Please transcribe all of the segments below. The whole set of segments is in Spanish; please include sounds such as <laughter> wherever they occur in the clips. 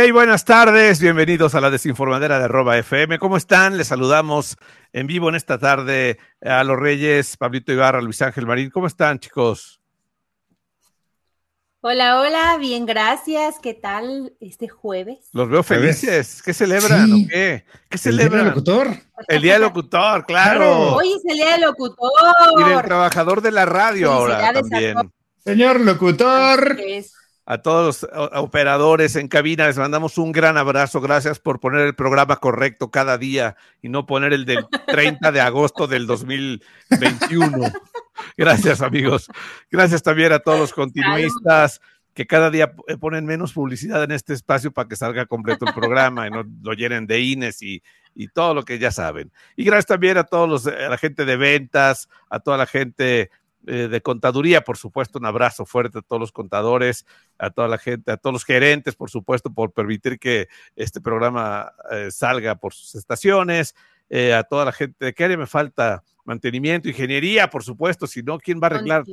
Hey, buenas tardes, bienvenidos a la desinformadera de arroba FM. ¿Cómo están? Les saludamos en vivo en esta tarde a los Reyes, Pablito Ibarra, Luis Ángel Marín. ¿Cómo están, chicos? Hola, hola, bien, gracias. ¿Qué tal este jueves? Los veo felices. ¿Qué celebran o qué? ¿Qué celebran? ¿El día del locutor? El día del locutor, claro. Hoy es el día del locutor. Y del trabajador de la radio ahora también. Señor locutor. A todos los operadores en cabina les mandamos un gran abrazo. Gracias por poner el programa correcto cada día y no poner el del <laughs> 30 de agosto del 2021. Gracias, amigos. Gracias también a todos los continuistas que cada día ponen menos publicidad en este espacio para que salga completo el programa y no lo llenen de INES y, y todo lo que ya saben. Y gracias también a todos los, a la gente de ventas, a toda la gente eh, de contaduría, por supuesto, un abrazo fuerte a todos los contadores, a toda la gente, a todos los gerentes, por supuesto, por permitir que este programa eh, salga por sus estaciones, eh, a toda la gente, ¿qué área me falta? Mantenimiento, ingeniería, por supuesto, si no, ¿quién va a arreglar?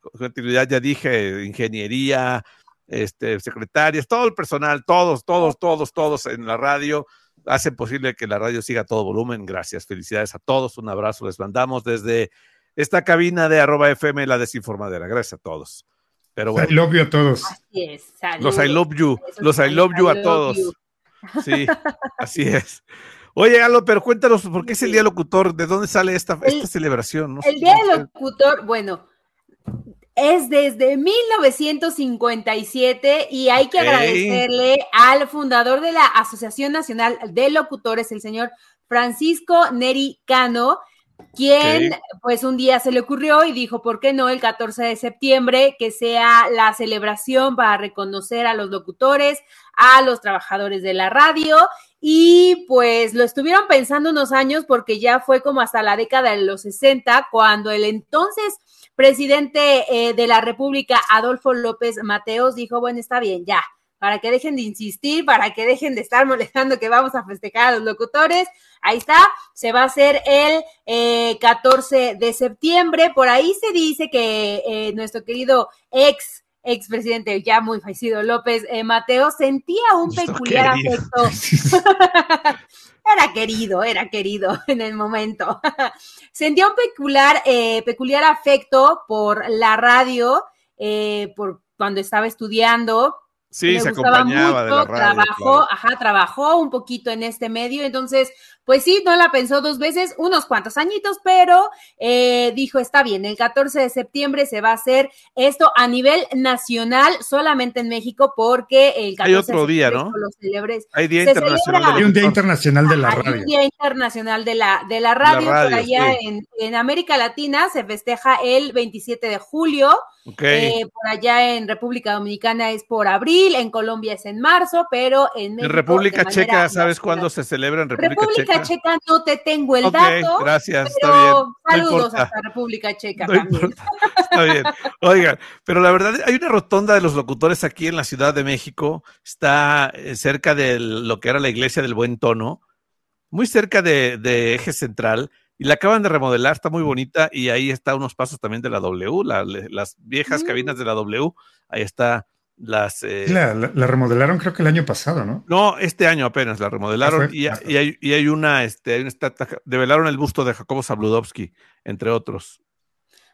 Continuidad, ya dije, ingeniería, este, secretarias, todo el personal, todos, todos, todos, todos en la radio, hacen posible que la radio siga a todo volumen. Gracias, felicidades a todos, un abrazo les mandamos desde esta cabina de arroba FM La Desinformadera. Gracias a todos. Pero I love you a todos. Así es. Los I love you. Los I love you a todos. Sí, así es. Oye, Alo, pero cuéntanos, ¿por qué es el Día Locutor? ¿De dónde sale esta, esta celebración? el Día del Locutor, bueno, es desde 1957 y hay que agradecerle al fundador de la Asociación Nacional de Locutores, el señor Francisco Neri Cano, quien pues un día se le ocurrió y dijo, ¿por qué no el 14 de septiembre que sea la celebración para reconocer a los locutores, a los trabajadores de la radio? Y pues lo estuvieron pensando unos años porque ya fue como hasta la década de los 60 cuando el entonces presidente eh, de la República, Adolfo López Mateos, dijo, bueno, está bien, ya, para que dejen de insistir, para que dejen de estar molestando que vamos a festejar a los locutores. Ahí está, se va a hacer el 14 eh, de septiembre. Por ahí se dice que eh, nuestro querido ex expresidente ya muy fallecido López eh, Mateo sentía un peculiar afecto. <laughs> era querido, era querido en el momento. <laughs> sentía un peculiar, peculiar afecto por la radio, por cuando estaba estudiando, Sí, se acompañaba de la radio, trabajó, ajá, trabajó un poquito en este medio, entonces pues sí, no la pensó dos veces, unos cuantos añitos, pero eh, dijo, está bien, el 14 de septiembre se va a hacer esto a nivel nacional, solamente en México, porque el 14 Hay otro día, ¿no? Los celebres, hay día internacional Hay un día internacional de la radio. Hay un día internacional de la, de la radio, por allá en, en, América Latina se festeja el 27 de julio, eh, por allá en República Dominicana es por abril, en Colombia es en marzo, pero en México. En República Checa, ¿sabes cuándo se celebra en República, República Checa no te tengo el dato. Gracias, está bien. saludos a la República Checa también. Está bien. Oigan, pero la verdad, hay una rotonda de los locutores aquí en la Ciudad de México. Está eh, cerca de lo que era la iglesia del Buen Tono, muy cerca de, Eje Central. Y la acaban de remodelar, está muy bonita. Y ahí está unos pasos también de la W, las viejas cabinas de la W. Ahí está las... Eh, la, remodelaron creo que el año pasado, ¿no? No, este año apenas la remodelaron ah, y, y, hay, y, hay, una, este, hay una develaron el busto de Jacobo Zabludovsky, entre otros.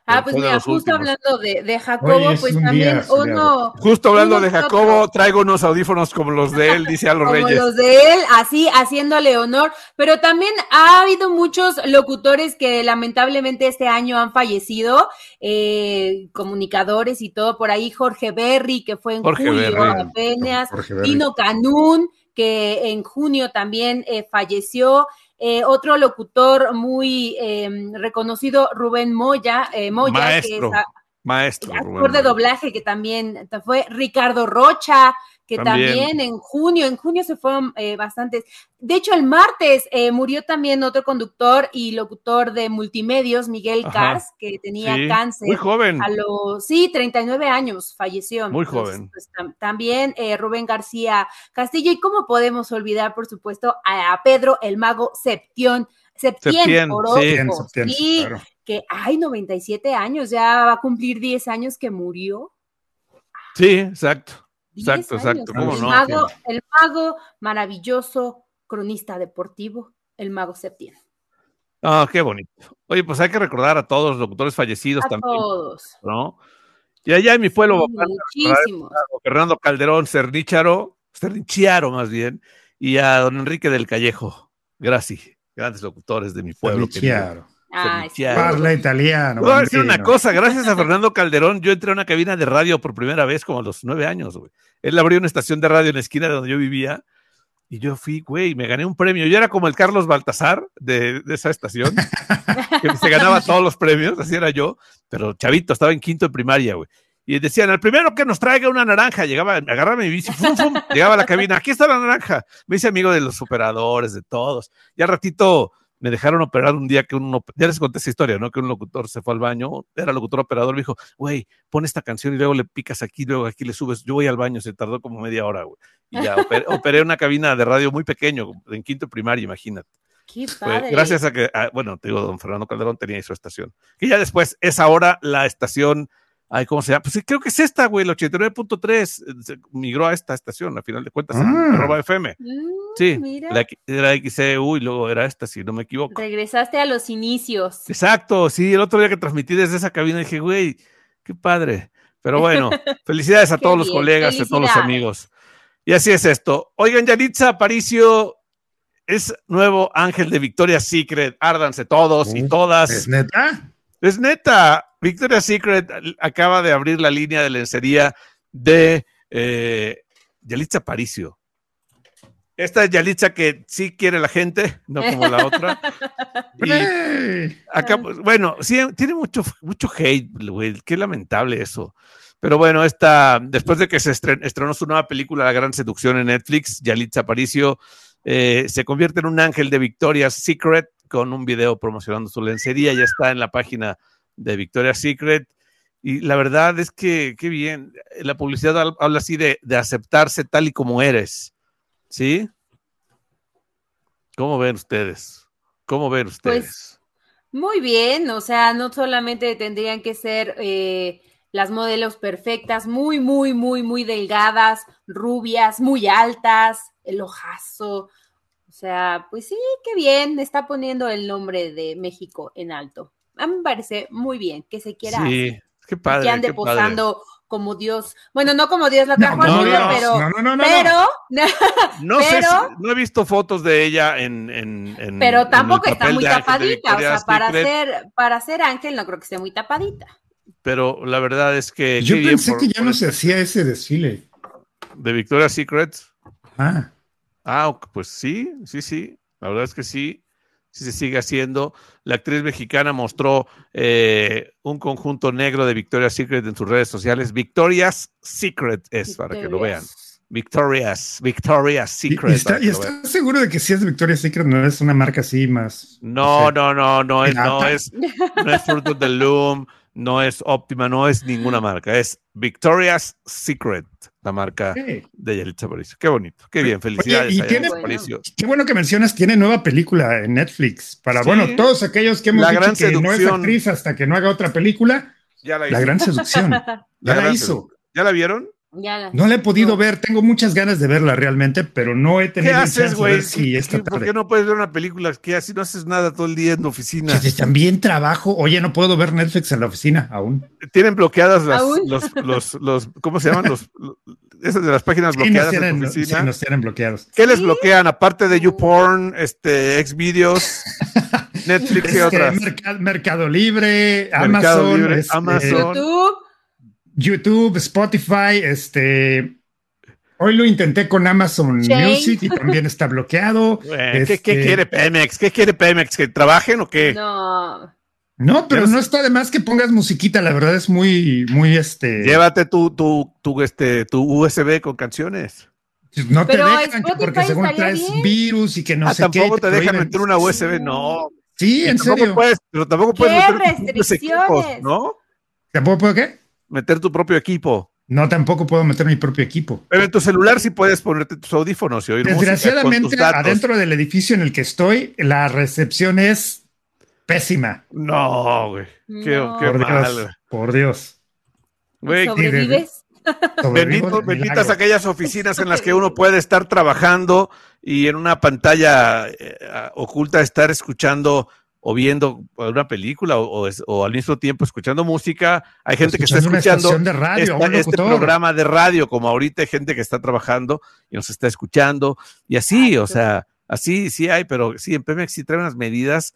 Ah, pues mira, justo hablando de, Jacobo, pues también uno. Justo hablando de Jacobo, traigo unos audífonos como los de él, dice a los como Reyes. Los de él, así haciéndole honor. Pero también ha habido muchos locutores que lamentablemente este año han fallecido, eh, comunicadores y todo por ahí. Jorge Berry, que fue en julio apenas. Dino Canún, que en junio también eh, falleció. Eh, otro locutor muy em, reconocido, Rubén Moya, eh, Moya, maestro, que es maestro, actor de doblaje que también fue Ricardo Rocha, que también, en junio, en junio se fueron eh, bastantes. De hecho, el martes eh, murió también otro conductor y locutor de multimedios, Miguel Cars, que tenía cáncer. Muy joven. A los, sí, 39 años falleció. Muy joven. Pues, también eh, Rubén García Castillo. ¿Y cómo podemos olvidar, por supuesto, a, Pedro el Mago Septión? Septién, sí, que hay 97 años, ya va a cumplir 10 años que murió. Sí, exacto. Exacto, exacto. ¿Cómo el, no? mago, el mago maravilloso, cronista deportivo, el mago Septién. Ah, qué bonito. Oye, pues hay que recordar a todos los locutores fallecidos A también, todos. ¿no? Y allá en mi pueblo, Sí, muchísimos. Fernando Calderón Cernícharo, Cernichiaro más bien, y a don Enrique del Callejo. Gracias, grandes locutores de mi pueblo. querido. Sí. Cernichiaro. Parla italiano. Voy a decir una cosa, gracias a Fernando Calderón, yo entré a una cabina de radio por primera vez como a los nueve años, güey. Él abrió una estación de radio en la esquina de donde yo vivía y yo fui, güey, me gané un premio. Yo era como el Carlos Baltasar de, de esa estación, <laughs> que se ganaba todos los premios, así era yo, pero chavito, estaba en quinto de primaria, güey. Y decían, el primero que nos traiga una naranja, llegaba, agarraba mi bici, fum, fum, llegaba a la cabina, aquí está la naranja. Me hice amigo de los operadores, de todos. Y al ratito me dejaron operar un día que un, ya les conté esa historia, ¿no? Que un locutor se fue al baño, era locutor operador, me dijo, güey, pon esta canción y luego le picas aquí, luego aquí le subes. Yo voy al baño, se tardó como media hora, güey. Y ya operé, <laughs> operé una cabina de radio muy pequeño, en quinto de primaria, imagínate. Qué padre. gracias a que, ah, bueno, te digo, don Fernando Calderón tenía ahí su estación. Que ya después es ahora la estación, ay, ¿cómo se llama? Pues sí, creo que es esta, güey, el 89.3, eh, se migró a esta estación, a final de cuentas, en Ah. arroba FM. Mm, Sí, mira. la, era XCU y luego era esta, si no me equivoco. Regresaste a los inicios. Exacto, sí, el otro día que transmití desde esa cabina dije, güey, qué padre. Pero bueno, <laughs> felicidades a todos los colegas, a todos los amigos. Y así es esto. Oigan, Yanitza Aparicio es nuevo ángel de Victoria's Secret. Árdanse todos y todas. ¿Es neta? Es neta, Victoria's Secret acaba de abrir la línea de lencería de eh, Yalitza Aparicio. Esta es Yalitza que sí quiere la gente, no como la otra. <laughs> Y ¡Ey! acá, pues, bueno, sí, tiene mucho, mucho hate, güey, qué lamentable eso. Pero bueno, esta, después de que se estren- estrenó su nueva película, La Gran Seducción en Netflix, Yalitza Aparicio eh, se convierte en un ángel de Victoria's Secret con un video promocionando su lencería, ya está en la página de Victoria's Secret. Y la verdad es que, qué bien, la publicidad hab- habla así de, de aceptarse tal y como eres, ¿sí? ¿Cómo ven ustedes? ¿Cómo ven ustedes? Muy bien, o sea, no solamente tendrían que ser eh, las modelos perfectas, muy, muy, muy, muy delgadas, rubias, muy altas, el ojazo. O sea, pues sí, qué bien, está poniendo el nombre de México en alto. A mí me parece muy bien que se quiera Sí, qué padre. que ande qué padre. posando como Dios. Bueno, no como Dios la trajo no, al mundo, no, pero, no, no, no, no, no. pero, <laughs> No sé, pero- si- no he visto fotos de ella en. en- en- pero en tampoco está muy tapadita. O sea, para Secret, ser, para ser ángel no creo que esté muy tapadita. Pero la verdad es que. Yo pensé por- que ya no se hacía ese desfile. De Victoria's Secret. Ah, Ah, pues sí, sí, sí. La verdad es que sí. Sí se sigue haciendo. La actriz mexicana mostró eh, un conjunto negro de Victoria's Secret en sus redes sociales. Victoria's Secret es para que lo vean. Victoria's, Victoria's Secret. y está, para que y lo vean. está seguro de que si es Victoria's Secret no es una marca así más. No, sé. no, no, no es, no es, no es Fruit of the Loom, no es Optima, no es ninguna marca, es Victoria's Secret, la marca Sí. de Yalitza Aparicio. Qué bonito, qué bien, felicidades y a tiene- Yalitza Aparicio. Qué bueno que mencionas, tiene nueva película en Netflix. Para, Sí. bueno, todos aquellos que hemos La dicho gran que no es actriz hasta que no haga otra película, Ya la, La hizo. Gran Seducción. <laughs> La Ya la gran hizo. seducción. ¿Ya la vieron? Ya la- No la he podido No. ver, tengo muchas ganas de verla realmente, pero no he ¿Qué tenido el haces, güey? ¿Qué- esta qué- ¿Por tarde. qué no puedes ver una película? ¿Qué así no haces nada todo el día en la oficina? Que También trabajo. Oye, no puedo ver Netflix en la oficina aún. Tienen bloqueadas las, los, los, los, ¿cómo se llaman? Los, los- esas de las páginas Sí, nos bloqueadas en tienen, tu sí, oficina. nos tienen bloqueados. ¿Qué les bloquean? Aparte de YouPorn, este, Xvideos, <laughs> Netflix y Este, otras. Merca- Mercado Libre, Mercado Amazon, Libre, este, Amazon. YouTube. YouTube, Spotify, este. Hoy lo intenté con Amazon. Music y también está bloqueado. <laughs> Eh, ¿qué, qué Este- quiere Pemex? ¿Qué quiere Pemex? ¿Que trabajen o qué? No. No, pero no está de más que pongas musiquita, la verdad es muy, muy este. Llévate tu, tu, tu, este, tu USB con canciones. no te Pero dejan porque según traes bien. virus y que no ah, sé tampoco qué. te dejan meter una USB, no. Sí, en Tampoco serio. puedes, pero tampoco puedes ¿Qué meter propios equipos, restricciones? ¿no? ¿Tampoco puedo qué? Meter tu propio equipo. No, tampoco puedo meter mi propio equipo. Pero en tu celular sí puedes ponerte tus audífonos y oír música con tus Desgraciadamente, datos. adentro del edificio en el que estoy, la recepción es pésima. No, güey. Qué, No. qué Por mal. Dios. Por Dios. Güey, ¿Sobrevives? Bendito, benditas aquellas oficinas en las que uno <laughs> puede estar trabajando y en una pantalla eh, oculta estar escuchando o viendo una película o, al mismo tiempo escuchando música. Hay gente que está escuchando este programa de radio, como ahorita hay gente que está trabajando y nos está escuchando. Y así, o sea, así sí hay, pero sí, en Pemex sí trae unas medidas.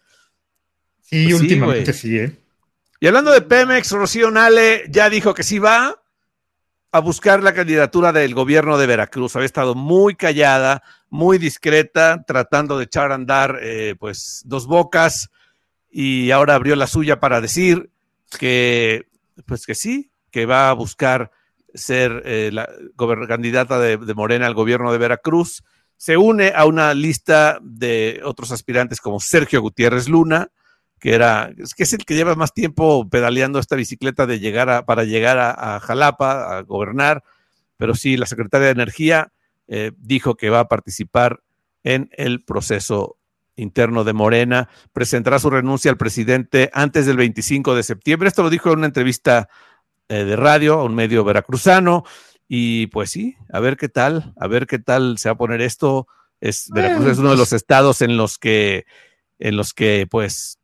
Sí, pues últimamente sí, ¿eh? Y hablando de Pemex, Rocío Nale ya dijo que sí va a buscar la candidatura del gobierno de Veracruz. Había estado muy callada, muy discreta, tratando de echar a andar eh, pues dos bocas y ahora abrió la suya para decir que pues que sí, que va a buscar ser eh, la candidata de, Morena al gobierno de Veracruz. Se une a una lista de otros aspirantes como Sergio Gutiérrez Luna, que era, que es el que lleva más tiempo pedaleando esta bicicleta de llegar a, para llegar a, Jalapa, a gobernar, pero sí, la secretaria de Energía eh, dijo que va a participar en el proceso interno de Morena, presentará su renuncia al presidente antes del 25 de septiembre. Esto lo dijo en una entrevista eh, de radio a un medio veracruzano. Y pues sí, a ver qué tal, a ver qué tal se va a poner esto. Es, Veracruz es uno de los estados en los que, en los que pues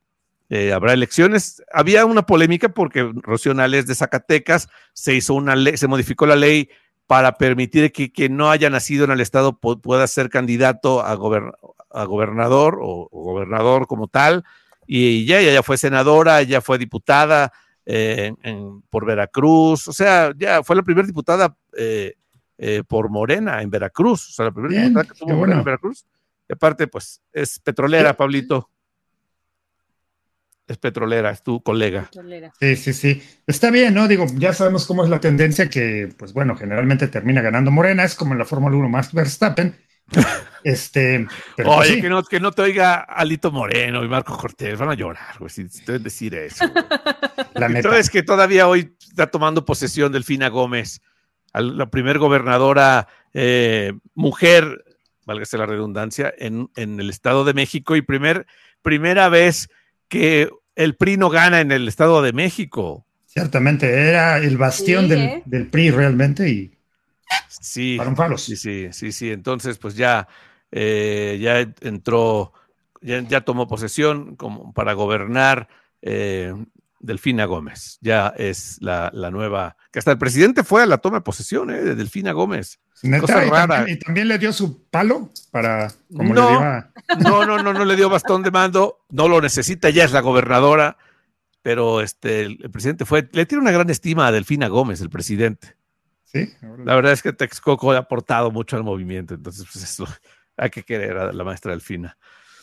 eh, habrá elecciones. Había una polémica porque Rocío Nales de Zacatecas se hizo una ley, se modificó la ley para permitir que quien no haya nacido en el estado pueda ser candidato a, gobernador o, gobernador como tal. Y ya, ya fue senadora, ya fue diputada eh, por Veracruz, o sea, ya fue la primera diputada eh, por Morena en Veracruz, o sea, la primera diputada que tuvo Morena en Veracruz. Y aparte, pues, es petrolera, Pablito es petrolera, es tu colega. Sí, sí, sí. Está bien, ¿no? Digo, ya sabemos cómo es la tendencia que, pues bueno, generalmente termina ganando Morena, es como en la Fórmula 1 más Verstappen. Este, pero pues Oye, que, no, que no te oiga Alito Moreno y Marco Cortés, van a llorar, güey, si te decir eso. <laughs> La neta. es que todavía hoy está tomando posesión Delfina Gómez, la primer gobernadora eh, mujer, válgase la redundancia, en, en, el Estado de México y primer, primera vez que el PRI no gana en el Estado de México. Ciertamente, era el bastión ¿eh? del, PRI realmente y sí, Sí, sí, sí, sí. Entonces, pues ya, eh, ya entró, ya, tomó posesión como para gobernar eh, Delfina Gómez. Ya es la, nueva, que hasta el presidente fue a la toma de posesión de Delfina Gómez. Cosa rara. Y también, le dio su palo para, como no, le No, no, no, no le dio bastón de mando, no lo necesita, ya es la gobernadora, pero este, el, presidente fue, le tiene una gran estima a Delfina Gómez, el presidente. Sí. La verdad es que Texcoco ha aportado mucho al movimiento, entonces pues eso, hay que querer a la maestra Delfina.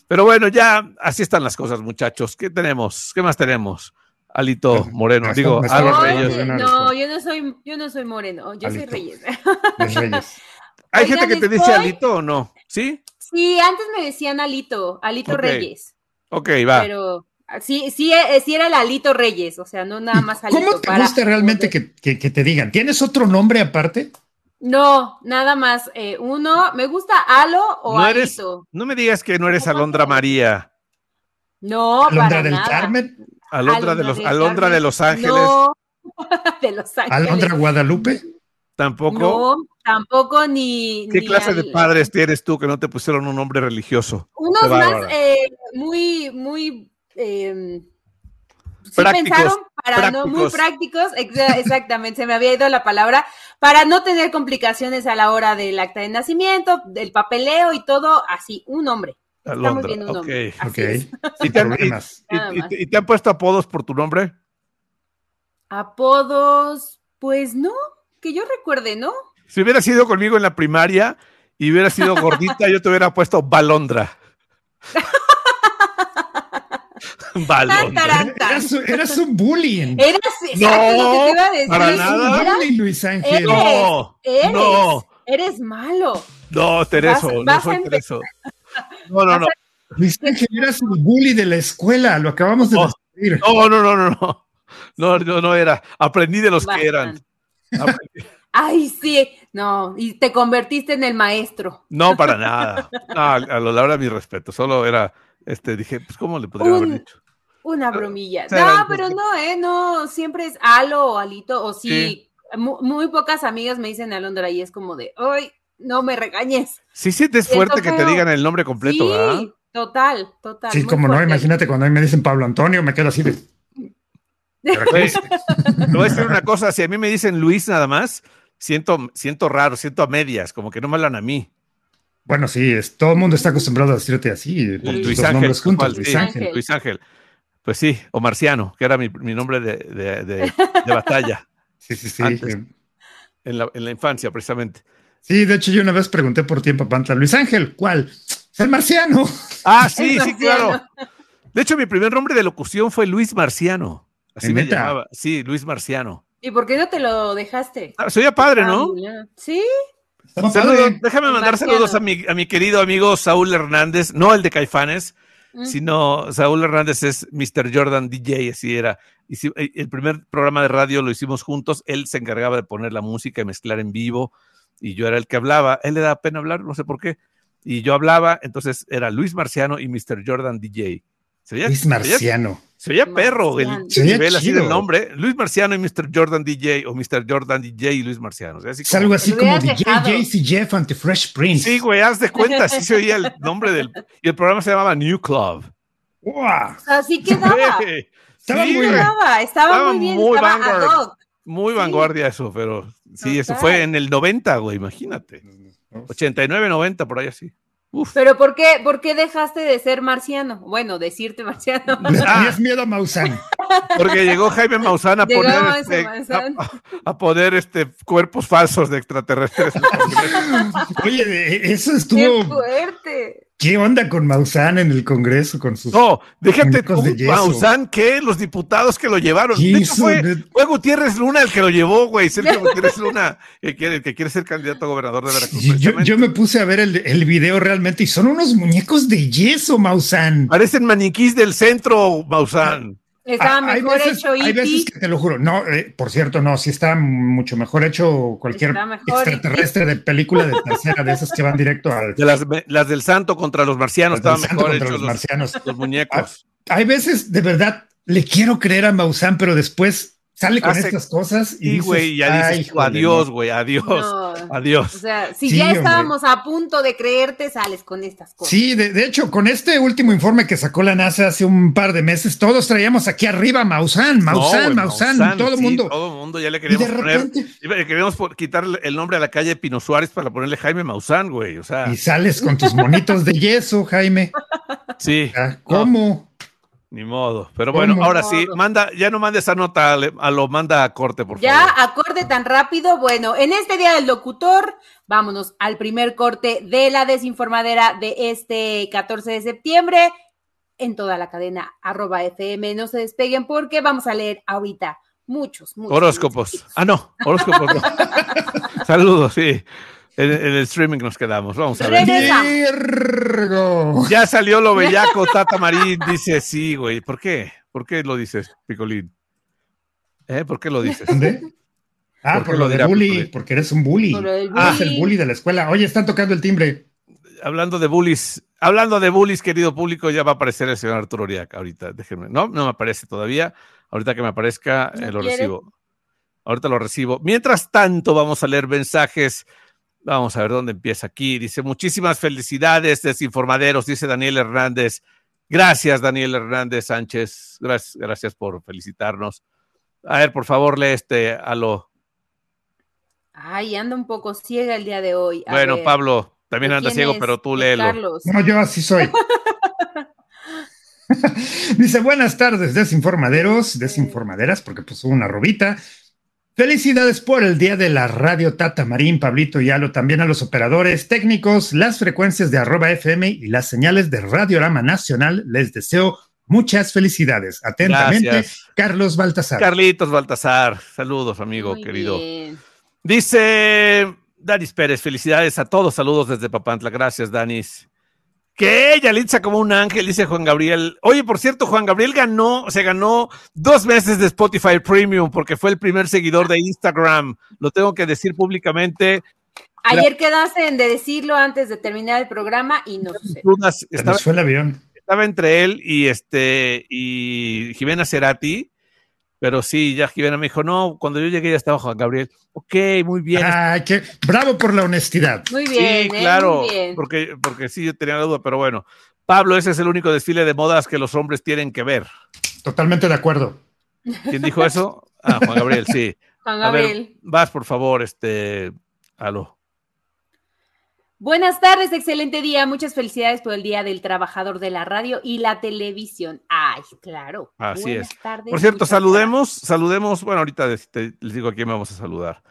Pero bueno, ya así están las cosas, muchachos. ¿Qué tenemos? ¿Qué más tenemos? Alito Moreno, digo, a los Reyes. No, yo no soy, yo no soy Moreno, yo soy Reyes. <laughs> ¿Hay gente que te dice Alito o no? ¿Sí? Sí, antes me decían Alito, Alito Reyes. Ok, va. Pero sí, sí, eh, sí era el Alito Reyes, o sea, no nada más Alito. ¿Cómo te gusta realmente que, te digan? ¿Tienes otro nombre aparte? No, nada más. Eh, uno, me gusta Alo o no Alito. no me digas que no eres Alondra María. No, Alondra para del Carmen. Alondra, de los, Alondra de Los Ángeles. No, <laughs> de Los Ángeles. Alondra Guadalupe. Tampoco. No, tampoco ni. ¿Qué clase de padres tienes tú que no te pusieron un nombre religioso? Unos más eh, muy, muy. Eh, sí pensaron para no, muy prácticos, exactamente, se me había ido la palabra, para no tener complicaciones a la hora del acta de nacimiento, del papeleo y todo, así, un nombre. Estamos viendo un nombre. ¿Y, te han, puesto apodos por tu nombre? Apodos, pues no, que yo recuerde, ¿no? Si hubiera sido conmigo en la primaria y hubiera sido gordita, yo te hubiera puesto Balondra. <laughs> <laughs> Balondra. Eras, un bully. Eras, no, iba a decir. para nada. Eras, bully, Luis Ángel. no, eres, no. Eres malo. No, Tereso, no soy Tereso. No, no, no. Luis Ángel, eras el bully de la escuela, lo acabamos de decir. No, no, no, no, no. No, no, no era. Aprendí de los que eran. Ay, sí, no, y te convertiste en el maestro. No, para nada. a lo largo de mi respeto, solo era, este, dije, pues, ¿cómo le podría haber dicho? Una bromilla. no, pero no, ¿eh? No, siempre es Alo o Alito, o sí, muy, pocas amigas me dicen Alondra y es como de, ¡ay! No me regañes. Sí, sí, es fuerte que te digan el nombre completo, sí, Total, total. Sí, como no, imagínate cuando a mí me dicen Pablo Antonio, me quedo así de. Te voy a decir una cosa, si a mí me dicen Luis nada más, siento, siento raro, siento a medias, como que no me hablan a mí. Bueno, sí, es, todo el mundo está acostumbrado a decirte así, Luis Ángel, juntos, Luis, Ángel. Luis Ángel. Pues sí, o Marciano, que era mi, nombre de, batalla. <laughs> sí, sí, sí. en, la, infancia, precisamente. Sí, de hecho, yo una vez pregunté por tiempo a Pantla, Luis Ángel, ¿cuál? El marciano. Ah, <laughs> sí, sí, claro. De hecho, mi primer nombre de locución fue Luis Marciano. Así me llamaba. Sí, Luis Marciano. ¿Y por qué no te lo dejaste? Ah, soy padre, ¿no? Sí. déjame mandar saludos a mi, a mi querido amigo Saúl Hernández, no el de Caifanes, mm. sino Saúl Hernández es Mr. Jordan DJ, así era. Y eh, el primer programa de radio lo hicimos juntos, él se encargaba de poner la música y mezclar en vivo, y yo era el que hablaba. Él le da pena hablar, no sé por qué. Y yo hablaba, entonces era Luis Marciano y Mr. Jordan DJ. Luis Marciano. Se veía perro el nivel así del nombre. Luis Marciano y Mr. Jordan DJ o Mr. Jordan DJ y Luis Marciano. es algo así como DJ JC Jeff ante Fresh Prince. Sí, güey, haz de cuenta, así se oía el <laughs> nombre del. Y el programa se llamaba New Club. ¡Wow! Así quedaba. Estaba, muy, quedaba, estaba, muy bien. Muy, estaba muy vanguardia eso, pero sí, eso fue en el 90, güey, imagínate. 89, 90, por ahí así. Pero ¿por qué, ¿por qué dejaste de ser marciano? Bueno, decirte marciano. <laughs> tenías miedo a Maussan. Porque llegó Jaime Maussan a poner, este, a, poner este, cuerpos falsos de extraterrestres. Oye, eso estuvo... ¡Qué fuerte! ¿Qué onda con Maussan en el Congreso con sus No, déjate tú, Maussan, ¿qué? Los diputados que lo llevaron. De hecho, fue, fue, Gutiérrez Luna el que lo llevó, güey. Sergio <laughs> Gutiérrez Luna, que quiere, que quiere ser candidato a gobernador de Veracruz. Yo, yo, me puse a ver el, el, video realmente y son unos muñecos de yeso, Maussan. Parecen maniquís del centro, Maussan. Estaba ah, mejor hecho Hay veces que te lo juro, no, eh, por cierto, no, sí está mucho mejor hecho cualquier extraterrestre de película de tercera, de esas que van directo al. De las, las del santo contra los marcianos, estaban mejor hechos los, marcianos. Los muñecos. Ah, hay veces, de verdad, le quiero creer a Maussan, pero después sale con estas cosas y, güey, ya dices, adiós, güey, adiós, adiós. O sea, si ya estábamos a punto de creerte, sales con estas cosas. Sí, de, hecho, con este último informe que sacó la NASA hace un par de meses, todos traíamos aquí arriba Maussan, Maussan, Maussan, todo el mundo. Todo el mundo ya le queríamos poner, queríamos quitar el nombre a la calle Pino Suárez para ponerle Jaime Maussan, güey, o sea. Y sales con tus monitos de yeso, Jaime. Sí. ¿Cómo? Ni modo. Pero bueno, ahora sí, manda, ya no mande esa nota, a lo manda a corte, por favor. Ya, a corte tan rápido. Bueno, en este día del locutor, vámonos al primer corte de la desinformadera de este 14 de septiembre en toda la cadena arroba FM. No se despeguen porque vamos a leer ahorita muchos, muchos. Horóscopos. ah, no, horóscopos. no. <laughs> Saludos, sí. En, el streaming nos quedamos. Vamos a ver. Ya salió lo bellaco, Tata Marín. Dice, sí, güey. ¿Por qué? ¿Por qué lo dices, Picolín? ¿Eh? ¿Por qué lo dices? Ah, por, lo de bully, porque eres un bully. Ah, es el bully de la escuela. Oye, están tocando el timbre. Hablando de bullies, hablando de bullies, querido público, ya va a aparecer el señor Arturo Uriac ahorita. Déjenme. No, no me aparece todavía. Ahorita que me aparezca, eh, lo recibo. Ahorita lo recibo. Mientras tanto, vamos a leer mensajes Vamos a ver dónde empieza aquí. Dice, muchísimas felicidades, desinformaderos, dice Daniel Hernández. Gracias, Daniel Hernández Sánchez. Gracias, gracias por felicitarnos. A ver, por favor, lee este a lo. Ay, anda un poco ciega el día de hoy. bueno, Pablo, también anda ciego, pero tú léelo. No, yo así soy. <laughs> Dice, buenas tardes, desinformaderos, desinformaderas, porque pues hubo una robita. Felicidades por el día de la radio Tata Marín, Pablito y Alo, también a los operadores técnicos, las frecuencias de arroba FM y las señales de Radiorama Nacional. Les deseo muchas felicidades. Atentamente, Carlos Baltasar. Carlitos Baltasar, saludos, amigo querido. Dice Danis Pérez, felicidades a todos, saludos desde Papantla. Gracias, Danis. Que ella lincha como un ángel, dice Juan Gabriel. Oye, por cierto, Juan Gabriel ganó, se ganó dos meses de Spotify Premium porque fue el primer seguidor de Instagram. Lo tengo que decir públicamente. Ayer quedaste en de decirlo antes de terminar el programa y no Estaba, fue el avión. Estaba entre él y este y Jimena Cerati, Pero sí, Jack Jimena me dijo, no, cuando yo llegué ya estaba Juan Gabriel. Ok, muy bien. Qué bravo por la honestidad. Muy bien. sí, ¿eh? claro, Muy bien. porque, porque sí, yo tenía la duda, pero bueno. Pablo, ese es el único desfile de modas que los hombres tienen que ver. Totalmente de acuerdo. ¿Quién dijo eso? Ah, Juan Gabriel, sí. <laughs> Juan A ver, Gabriel. vas, por favor, este, aló. Buenas tardes, excelente día. Muchas felicidades por el Día del Trabajador de la Radio y la Televisión. Ay, claro. Así Buenas es. tardes, Por cierto, saludemos, saludemos, bueno, ahorita les, te- les digo a quién vamos a saludar.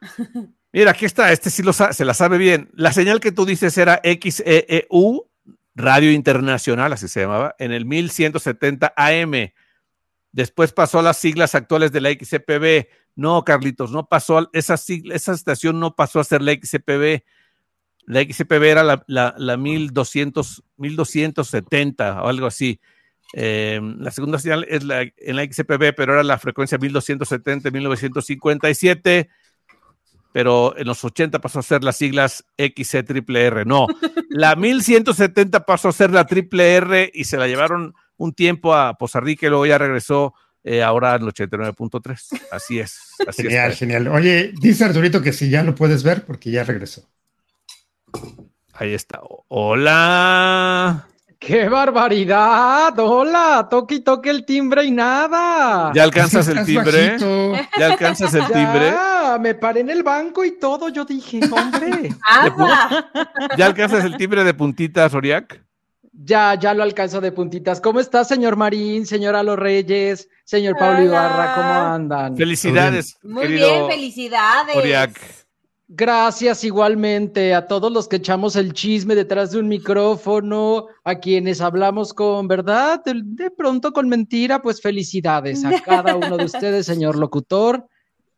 <laughs> Mira, aquí está, este sí lo se la sabe bien. La señal que tú dices era XEEU, Radio Internacional, así se llamaba, en el 1170 AM. Después pasó a las siglas actuales de la XCPB. No, Carlitos, no pasó, a- esa, sigla- esa estación no pasó a ser la XCPB. La XCPB era la, la, la 1200, 1270 o algo así. Eh, la segunda señal es la, en la XCPB, pero era la frecuencia 1270, 1957, pero en los 80 pasó a ser las siglas XCRR. No, la 1170 pasó a ser la triple R y se la llevaron un tiempo a Poza Rica luego ya regresó eh, ahora en el 89.3. Así es. Así Genial, es. genial. Oye, dice Arturito que si ya lo puedes ver porque ya regresó. Ahí está. Hola. ¡Qué barbaridad! ¡Hola! Toque y toque el timbre y nada. ¿Ya alcanzas el timbre? bajito. ¿Ya alcanzas el <laughs> timbre? Ya, me paré en el banco y todo. Yo dije, hombre. <laughs> ¿Ya alcanzas el timbre de puntitas, Oriac? ya, ya lo alcanzo de puntitas. ¿Cómo está, señor Marín, señora Los Reyes, señor Pablo. Ibarra? ¿Cómo andan? Felicidades, Muy querido bien, felicidades. Oriac. Gracias igualmente a todos los que echamos el chisme detrás de un micrófono, a quienes hablamos con verdad, de, de pronto con mentira, pues felicidades a cada uno de ustedes, señor locutor.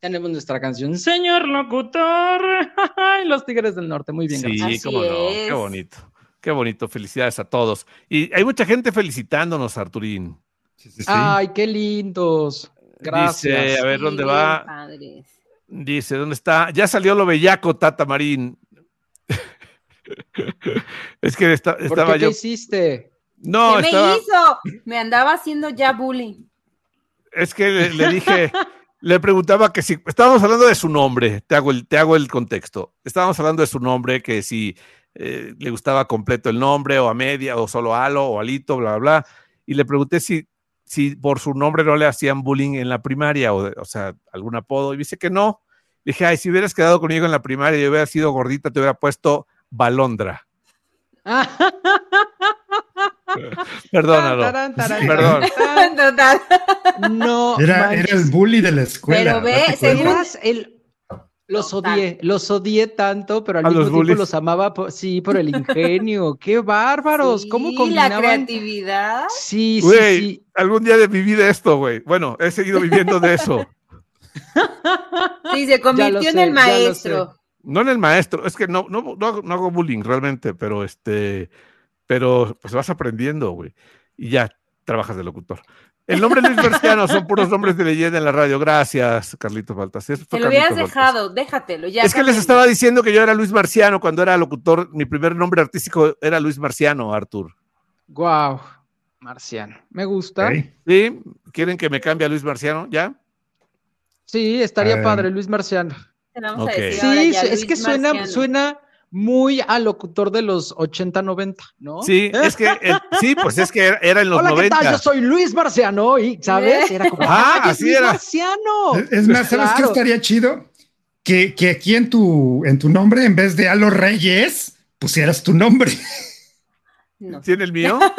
Tenemos nuestra canción, señor locutor, <laughs> y los Tigres del Norte. Muy bien, Sí, gracias. cómo no, qué bonito. Qué bonito, felicidades a todos. Y hay mucha gente felicitándonos, Arturín. Sí, sí, sí. Ay, qué lindos. Gracias. Dice, a ver dónde va. padres. Dice, ¿dónde está? Ya salió lo bellaco, Tata Marín. <laughs> es que esta- ¿Por estaba qué, yo. ¿Qué hiciste? No, ¿Qué me estaba. hizo? Me andaba haciendo ya bullying. Es que le, le dije, le preguntaba que si estábamos hablando de su nombre, te hago el, te hago el contexto. Estábamos hablando de su nombre, que si eh, le gustaba completo el nombre, o a media, o solo alo, o alito, bla, bla, bla. Y le pregunté si, si por su nombre no le hacían bullying en la primaria, o, o sea, algún apodo. Y dice que no. Le dije, ay, si hubieras quedado conmigo en la primaria y hubiera sido gordita, te hubiera puesto Balondra. <laughs> Perdónalo. Tarán, Perdón. No, Era, era el bully de la escuela. Pero ve, según- el- los Total. odié, los odié tanto, pero al ¿A mismo los tiempo bullies? los amaba, por- sí, por el ingenio. <laughs> ¡Qué bárbaros! ¿Cómo Sí, la combinaban? creatividad. Sí, sí, Güey, sí. algún día de viví de esto, güey. Bueno, he seguido viviendo de eso. <laughs> Sí, se convirtió en el maestro. No en el maestro, es que no, no, no, no hago bullying realmente, pero este, pero pues vas aprendiendo, güey. Y ya trabajas de locutor. El nombre Luis Marciano son puros nombres de leyenda en la radio. Gracias, Carlitos Baltas. Te lo hubieras dejado, déjatelo. Ya Es que les estaba diciendo que yo era Luis Marciano cuando era locutor. Mi primer nombre artístico era Luis Marciano, Artur. Guau. Marciano. Me gusta. ¿Sí? ¿Quieren que me cambie a Luis Marciano? ¿Ya? Sí, estaría Ah. padre, Luis Marciano. Vamos a decir Sí, ahora ya, es Luis que suena, Marciano. suena muy al locutor de los 80-90, ¿no? Sí, es que, eh, sí, pues es que era, era en los Hola, ¿qué 90. tal? Yo soy Luis Marciano y, ¿sabes? Era como, Ah, ¡ay, es así Luis era. Marciano! Es- Es más, ¿sabes qué estaría chido? Que, que aquí en tu, en tu nombre, en vez de a los Reyes, pusieras tu nombre. No. ¿Tiene el mío? <laughs>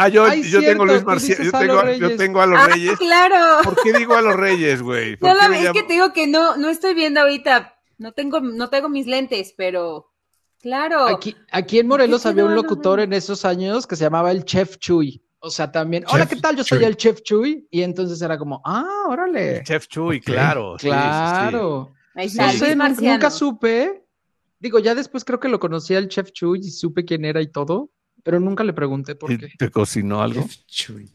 Ah, yo, Ay, yo cierto, tengo Luis Marciano, yo tengo, los a- yo Reyes. tengo a los Ah, Reyes. claro. ¿Por qué digo a los Reyes, güey? ¿Por No, qué es que te digo que no, no estoy viendo ahorita. No tengo, no tengo mis lentes, pero claro. Aquí, aquí en Morelos había un locutor en esos años que se llamaba el Chef Chuy. O sea, también, hola, Chef ¿qué tal? Yo soy Chuy. el Chef Chuy. Y entonces era como, ah, órale. Chef Chuy, claro. sí, sí, sí. Claro. Ahí No está, sé, nunca supe. Digo, ya después creo que lo conocí al Chef Chuy y supe quién era y todo, pero nunca le pregunté por ¿Y qué. ¿Te cocinó algo? Chuy.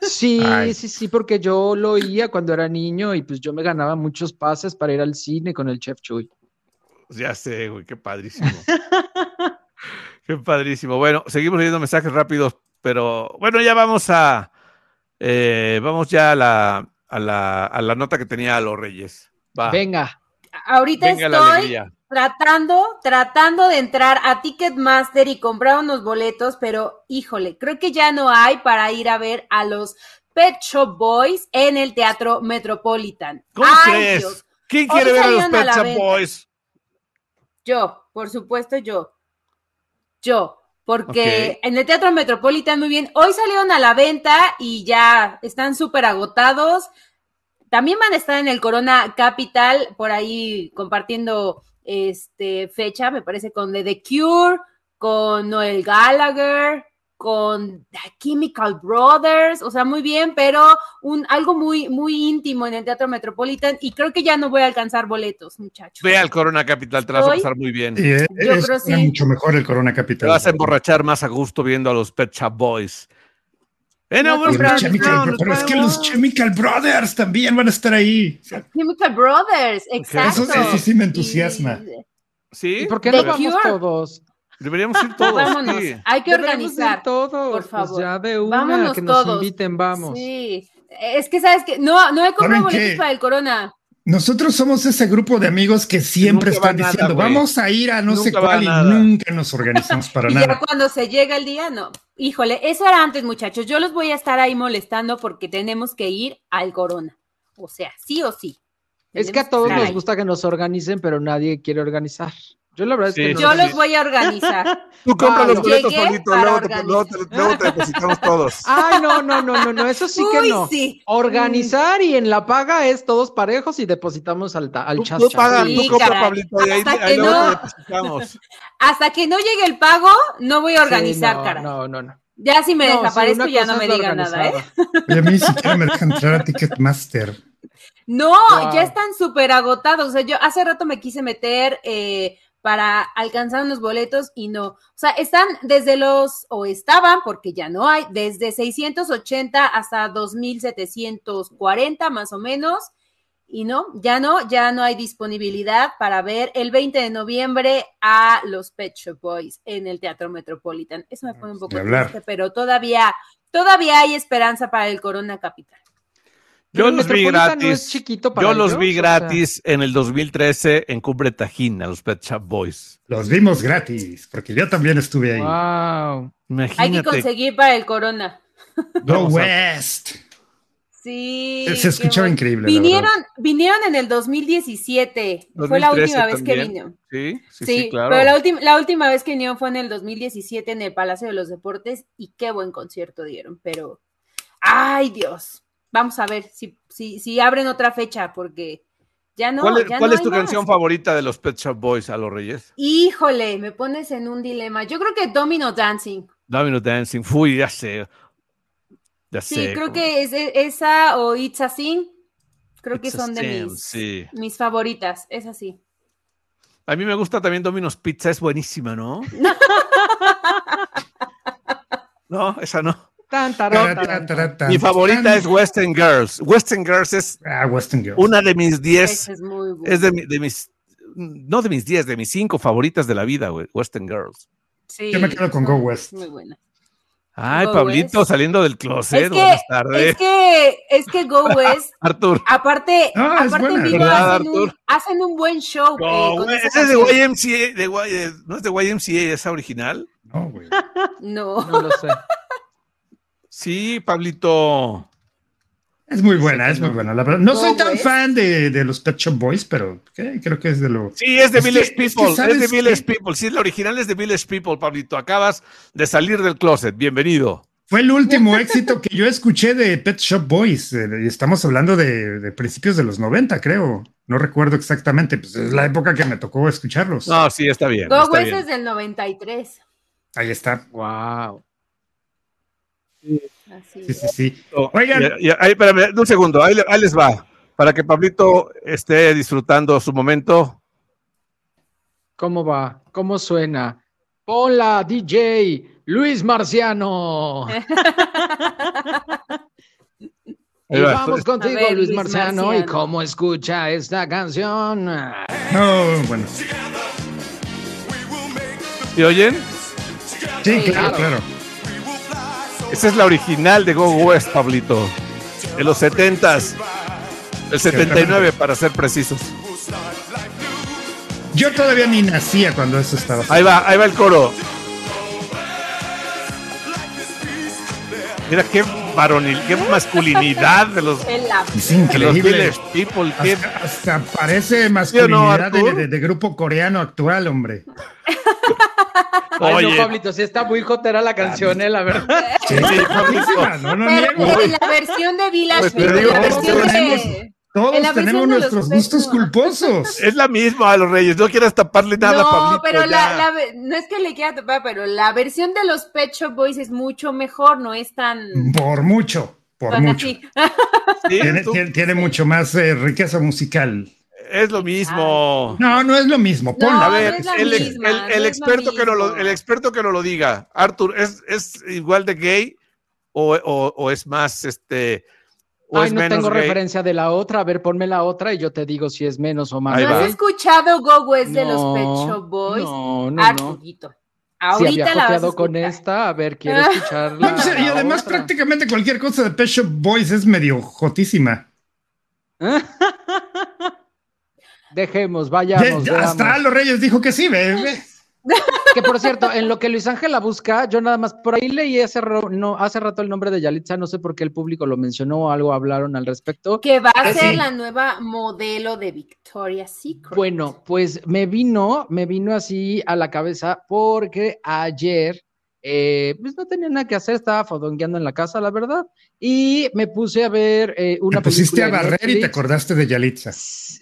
Sí, Ay. sí, sí, porque yo lo oía cuando era niño y pues yo me ganaba muchos pases para ir al cine con el Chef Chuy. Ya sé, güey, qué padrísimo. qué padrísimo. Bueno, seguimos leyendo mensajes rápidos, pero bueno, ya vamos a, eh, vamos ya a la, a, la, a la nota que tenía a los Reyes. Va. Venga. Ahorita Venga la estoy alegría. Tratando, tratando de entrar a Ticketmaster y comprar unos boletos, pero híjole, creo que ya no hay para ir a ver a los Pet Shop Boys en el Teatro Metropolitan. ¿Cómo Ay, crees? Dios. ¿Quién quiere ver a los Pet Shop. Boys? Yo, por supuesto, yo. Yo, porque en el Teatro Metropolitan, muy bien, hoy salieron a la venta y ya están súper agotados. También van a estar en el Corona Capital, por ahí compartiendo este fecha, me parece, con The, The Cure, con Noel Gallagher, con The Chemical Brothers, o sea, muy bien, pero un algo muy, muy íntimo en el Teatro Metropolitan, y creo que ya no voy a alcanzar boletos, muchachos. Ve al Corona Capital, te vas a pasar muy bien. Y, eh, Yo es sí. mucho mejor el Corona Te Capital. vas a emborrachar más a gusto viendo a los Pet Shop Boys. Eh, no, compraron- Chemical pero es que los Chemical Brothers también van a estar ahí. Chemical Brothers, exacto. Eso- eso sí me entusiasma. Y- ¿Sí? ¿Y por qué no vamos Cure. todos? Deberíamos ir <laughs> todos. Vámonos, sí. hay que Deberíamos organizar. ir todos. por Pues favor. ya de una, Vámonos que nos todos. inviten, vamos. Sí, es que sabes que no, no he comprado ¿Saben boletos qué? para el Corona. Nosotros somos ese grupo de amigos que siempre están nada, diciendo, vamos a ir a no sé Nunca cuál y nada. nunca nos organizamos <laughs> para Y ya nada. cuando se llega el día, no. Híjole, eso era antes, muchachos. Yo los voy a estar ahí molestando porque tenemos que ir al Corona. O sea, sí o sí. Es que a todos nos gusta que nos organicen, pero nadie quiere organizar. Yo la verdad Sí. es que no Yo los voy a organizar. <laughs> Tú compra los boletos, Pablito, para luego te, organizar. luego, te, luego te <laughs> depositamos todos. Ay, <laughs> no, no, no, no, no, eso sí que no. sí. Organizar y en la paga es todos parejos y depositamos al, al chas tú chas. paga, Sí, tú compra, caray. Pablito, y ahí, Hasta ahí que luego no. te depositamos. Hasta que no llegue el pago, no voy a Sí, organizar, no, caray. No, no, no. Ya si me desaparezco, ya no me digan nada, ¿eh? Oye, a mí ni siquiera me dejan entrar a Ticketmaster. No, Wow. ya están súper agotados. O sea, yo hace rato me quise meter eh, para alcanzar unos boletos y no. O sea, están desde los, o estaban, porque ya no hay, desde 680 hasta 2740 más o menos. Y no, ya no, ya no hay disponibilidad para ver el 20 de noviembre a los Pet Shop Boys en el Teatro Metropolitan. Eso me pone un poco triste, pero todavía, todavía hay esperanza para el Corona Capital. Yo Pero el los vi no gratis. es chiquito para Yo los ellos, vi o sea. gratis en el 2013 en Cumbre Tajín, a los Pet Shop Boys. Los vimos gratis, porque yo también estuve ahí. Wow. Hay que conseguir para el Corona. Go West. Sí. Se- se qué escuchaba bueno. increíble, la Vinieron, vinieron en el y qué buen concierto dieron, pero ay Dios, vamos a ver si, si, abren otra fecha porque ya no. ¿Cuál, es, ya cuál no es tu más. canción favorita de los Pet Shop Boys a los Reyes? Híjole, me pones en un dilema. Yo creo que Domino Dancing. Domino Dancing. Fui, ya sé. Ya Sí, sé. creo que es esa o It's a Sin. Creo que It's son de mis, sí. mis favoritas, es así. A mí me gusta también Domino's Pizza, es buenísima, ¿no? <laughs> no, esa no. Tan. Mi favorita es Western Girls. Western Girls es Ah, Western Girls. una de mis 10, Esa es es de, de mis, no de mis 10, de mis 5 favoritas de la vida, güey, Western Girls. Sí, Yo me quedo con Go West. Muy buena. Ay, Go Pablito, West. saliendo del closet, Es que, buenas tardes. es que, es que Go <laughs> West, Artur. aparte, No, aparte buena. vivo ¿Verdad, hacen un, hacen un buen show. eh, No, esa ese es de. YMCA, de- no es de YMCA, es original. No, güey. <laughs> No. No lo sé. Sí, Pablito. Es muy buena, es muy buena. La verdad. No soy tan fan de, de los Pet Shop Boys, pero ¿qué? creo que es de lo. Sí, es de Es que- Village es que People, es, ¿sabes de? Village People. Sí, la original es de Village People, Pablito. Acabas de salir del closet. Bienvenido. Fue el último éxito que yo escuché de Pet Shop Boys. eh, y estamos hablando de, de principios de los 90, creo. No recuerdo exactamente. Pues es la época que me tocó escucharlos. No, sí, está bien. Go está West bien. es del 93. Ahí está. Wow. Así Sí, es. sí, sí. Oh, Oigan. ahí, espérame, un segundo, ahí, le- ahí les va. Para que Pablito esté disfrutando su momento. ¿Cómo va? ¿Cómo suena? Hola, DJ Luis Marciano. <laughs> Y vamos contigo, ver, Luis Luis Marciano. ¿Y cómo escucha esta canción? No, bueno. ¿Sí oyen? Sí, Sí, claro, claro. Esa es la original de Go West, Pablito. De los 70s. El 79 para ser precisos. Yo todavía ni nacía cuando eso estaba. Ahí va, ahí va el coro. Mira qué varonil, qué masculinidad de los, <laughs> es increíble. people. Hasta, parece masculinidad de, grupo coreano actual, hombre. Oye, no, Pablito, sí está muy jotera la canción, eh, la verdad. Sí, sí, no, no, Pero, en la versión de Village, pues, la versión de... Todos tenemos nuestros gustos culposos. Es la misma a los Reyes, no quieras taparle nada, No, pero la, no es que le quiera tapar, pero la versión de los Pet Shop Boys es mucho mejor, no es tan. Por mucho, por mucho. tiene, mucho más eh, riqueza musical. Es lo mismo. No, no es lo mismo. a ver, el, experto que no lo, el experto que no lo diga. Arthur, ¿es, es igual de gay o, o es más este Ay, no tengo referencia de la otra. A ver, ponme la otra y yo te digo si es menos o más. ¿No has escuchado Go West de los Pet Shop Boys? No, no, no. Ahorita sí, había la con esta, a ver, quiero <laughs> escucharla. y además prácticamente cualquier cosa de Pet Shop Boys es medio jotísima. <laughs> Dejemos, vayamos. Ya, hasta los Reyes dijo que sí, bebé. <laughs> Que por cierto, en lo que Luis Ángel la busca, yo nada más por ahí leí hace, no, hace rato el nombre de Yalitza, no sé por qué el público lo mencionó o algo hablaron al respecto. Que va a ser la nueva modelo de Victoria's Secret. Bueno, pues me vino, me vino así a la cabeza porque ayer eh, pues no tenía nada que hacer, estaba fodongueando en la casa, la verdad, y me puse a ver eh, una te pusiste a barrer y te acordaste de Yalitza.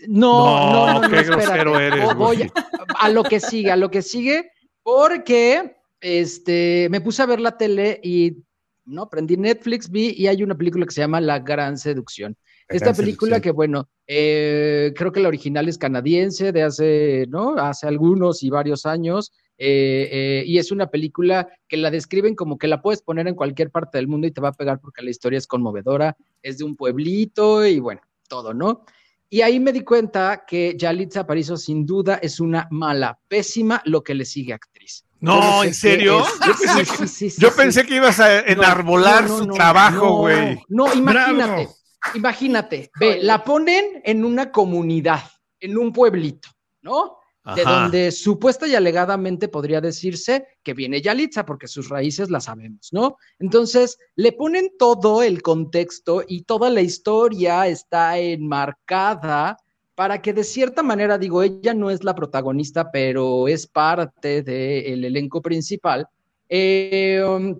No, no, no, no, eres, voy a, lo que sigue, a lo que sigue, porque este, me puse a ver la tele y no prendí Netflix, vi y hay una película que se llama La Gran Seducción. Esta película que, bueno, eh, creo que la original es canadiense de hace, ¿no? Hace algunos y varios años. Eh, eh, y es una película que la describen como que la puedes poner en cualquier parte del mundo y te va a pegar porque la historia es conmovedora, es de un pueblito y bueno, todo, ¿no? Y ahí me di cuenta que Yalitza Aparicio sin duda es una mala, pésima lo que le sigue actriz. No, ¿en serio? yo pensé, que ibas a enarbolar su trabajo, güey. No, imagínate, imagínate, ve, la ponen en una comunidad, en un pueblito, ¿no? De donde supuesta y alegadamente podría decirse que viene Yalitza, porque sus raíces las sabemos, ¿no? Entonces, le ponen todo el contexto y toda la historia está enmarcada para que de cierta manera, digo, ella no es la protagonista, pero es parte del elenco principal. Eh, um,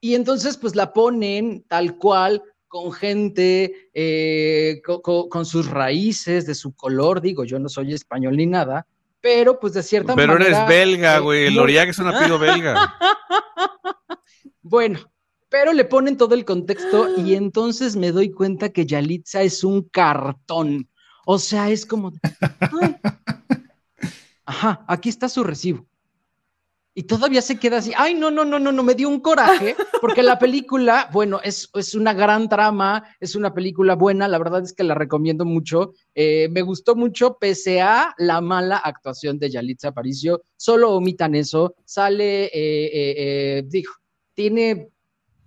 y entonces, pues la ponen tal cual con gente eh, con, sus raíces, de su color, digo, yo no soy español ni nada, pero pues de cierta manera. Pero eres belga, eh, güey, no... es un apellido belga. <laughs> bueno, pero le ponen todo el contexto y <gasps> entonces me doy cuenta que Yalitza es un cartón. O sea, es como. <laughs> Ajá, aquí está su recibo y todavía se queda así, ay, no, no, no, no, no, me dio un coraje, porque la película, bueno, es, es una gran trama, es una película buena, la verdad es que la recomiendo mucho, eh, me gustó mucho, pese a la mala actuación de Yalitza Aparicio, solo omitan eso, sale, eh, eh, dijo, tiene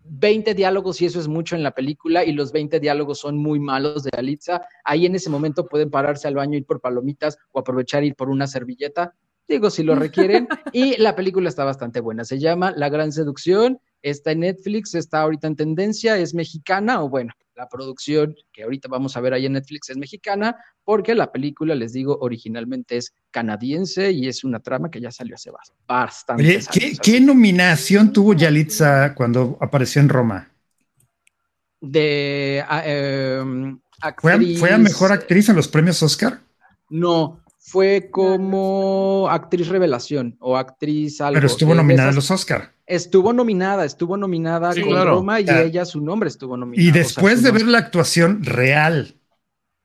20 diálogos y eso es mucho en la película y los 20 diálogos son muy malos de Yalitza, ahí en ese momento pueden pararse al baño, ir por palomitas o aprovechar ir por una servilleta, digo si lo requieren. <laughs> y la película está bastante buena. Se llama La Gran Seducción. Está en Netflix, está ahorita en tendencia, es mexicana o bueno, la producción que ahorita vamos a ver ahí en Netflix es mexicana, porque la película, les digo, originalmente es canadiense y es una trama que ya salió hace bastante. Oye, ¿qué, nominación tuvo Yalitza cuando apareció en Roma? De ah, em, ¿Fue, a, mejor actriz en los premios Oscar? No, fue como actriz revelación o actriz algo. Pero estuvo nominada en los Oscar. Estuvo nominada, estuvo nominada con Roma y ella su nombre estuvo nominado. Y después de ver la actuación real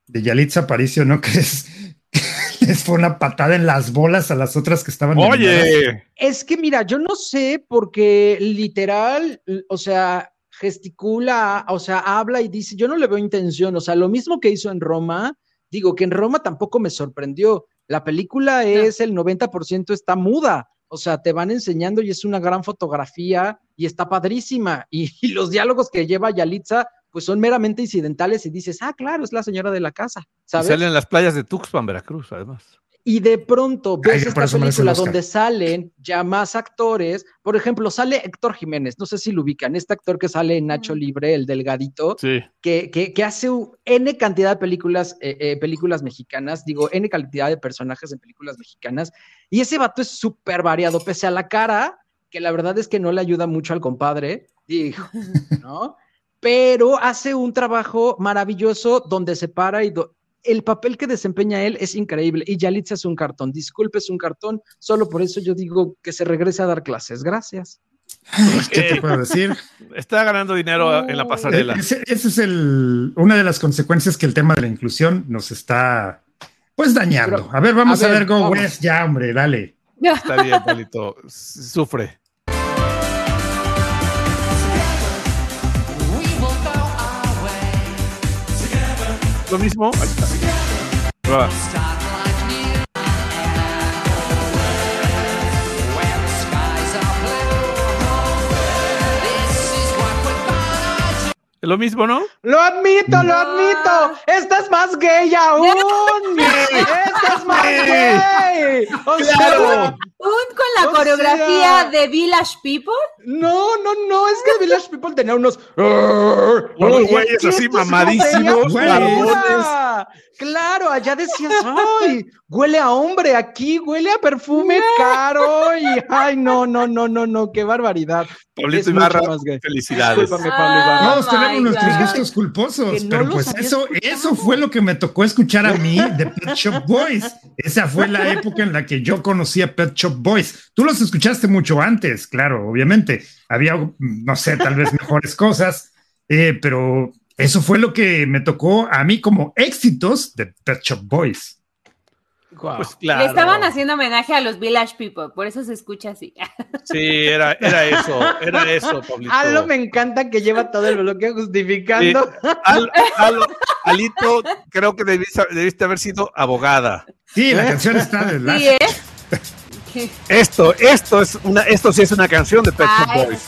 de Yalitza Aparicio, ¿no crees? <laughs> Les fue una patada en las bolas a las otras que estaban. Oye, es que mira, yo no sé porque literal, o sea, gesticula, o sea, habla y dice, yo no le veo intención, o sea, lo mismo que hizo en Roma, Digo que en Roma tampoco me sorprendió. La película es el 90% está muda. O sea, te van enseñando y es una gran fotografía y está padrísima. <laughs> Y, y los diálogos que lleva Yalitza, pues son meramente incidentales y dices, ah, claro, es la señora de la casa, ¿sabes? Salen en las playas de Tuxpan, Veracruz, además. Y de pronto ves Ay, esta película donde salen ya más actores. Por ejemplo, sale Héctor Jiménez, no sé si lo ubican, este actor que sale en Nacho Libre, el delgadito, sí. que, que, que, hace N cantidad de películas, eh, eh, películas mexicanas, digo, N cantidad de personajes en películas mexicanas. Y ese vato es súper variado, pese a la cara, que la verdad es que no le ayuda mucho al compadre, digo, <laughs> ¿no? Pero hace un trabajo maravilloso donde se para y do el papel que desempeña él es increíble y Yalitza es un cartón. Disculpe, es un cartón. Solo por eso yo digo que se regrese a dar clases. Gracias. ¿Qué te puedo decir? <laughs> Está ganando dinero en la pasarela. Ese es el, una de las consecuencias que el tema de la inclusión nos está, pues, dañando. Pero, a ver, vamos a ver, a ver Go vamos. West, ya, hombre, dale. Está bien, Palito. Sufre. Lo mismo. Ahí está. Lo mismo, ¿no? Lo admito, lo admito. Esta es más gay aún. <laughs> Esta es más gay. O claro. sea, ¿Un con la coreografía sea... de Village People? No, no, no. Es que Village People tenía unos. Unos güeyes así mamadísimos. Claro, allá decías, ay, huele a hombre, aquí huele a perfume caro. Y ay, no, no, no, no, no, qué barbaridad. Pablito Ibarra, felicidades. Pablo Ibarra. Todos tenemos nuestros gustos culposos, no pero pues eso, eso fue lo que me tocó escuchar a mí de Pet Shop Boys. Esa fue la época en la que yo conocí a Pet Shop Boys. Tú los escuchaste mucho antes, claro, obviamente. Había, no sé, tal vez mejores cosas, eh, pero eso fue lo que me tocó a mí como éxitos de Pet Shop Boys. Wow. Pues claro. Le estaban haciendo homenaje a los Village People, por eso se escucha así. <laughs> Sí, era, era eso, era eso, Pablito. Aldo me encanta que lleva todo el bloqueo justificando. Sí. Al, Al, Alito, creo que debiste, debiste, haber sido abogada. Sí, la ¿Eh? canción está de la... Sí, ¿eh? Esto, esto es una, esto sí es una canción de Pet Shop Boys.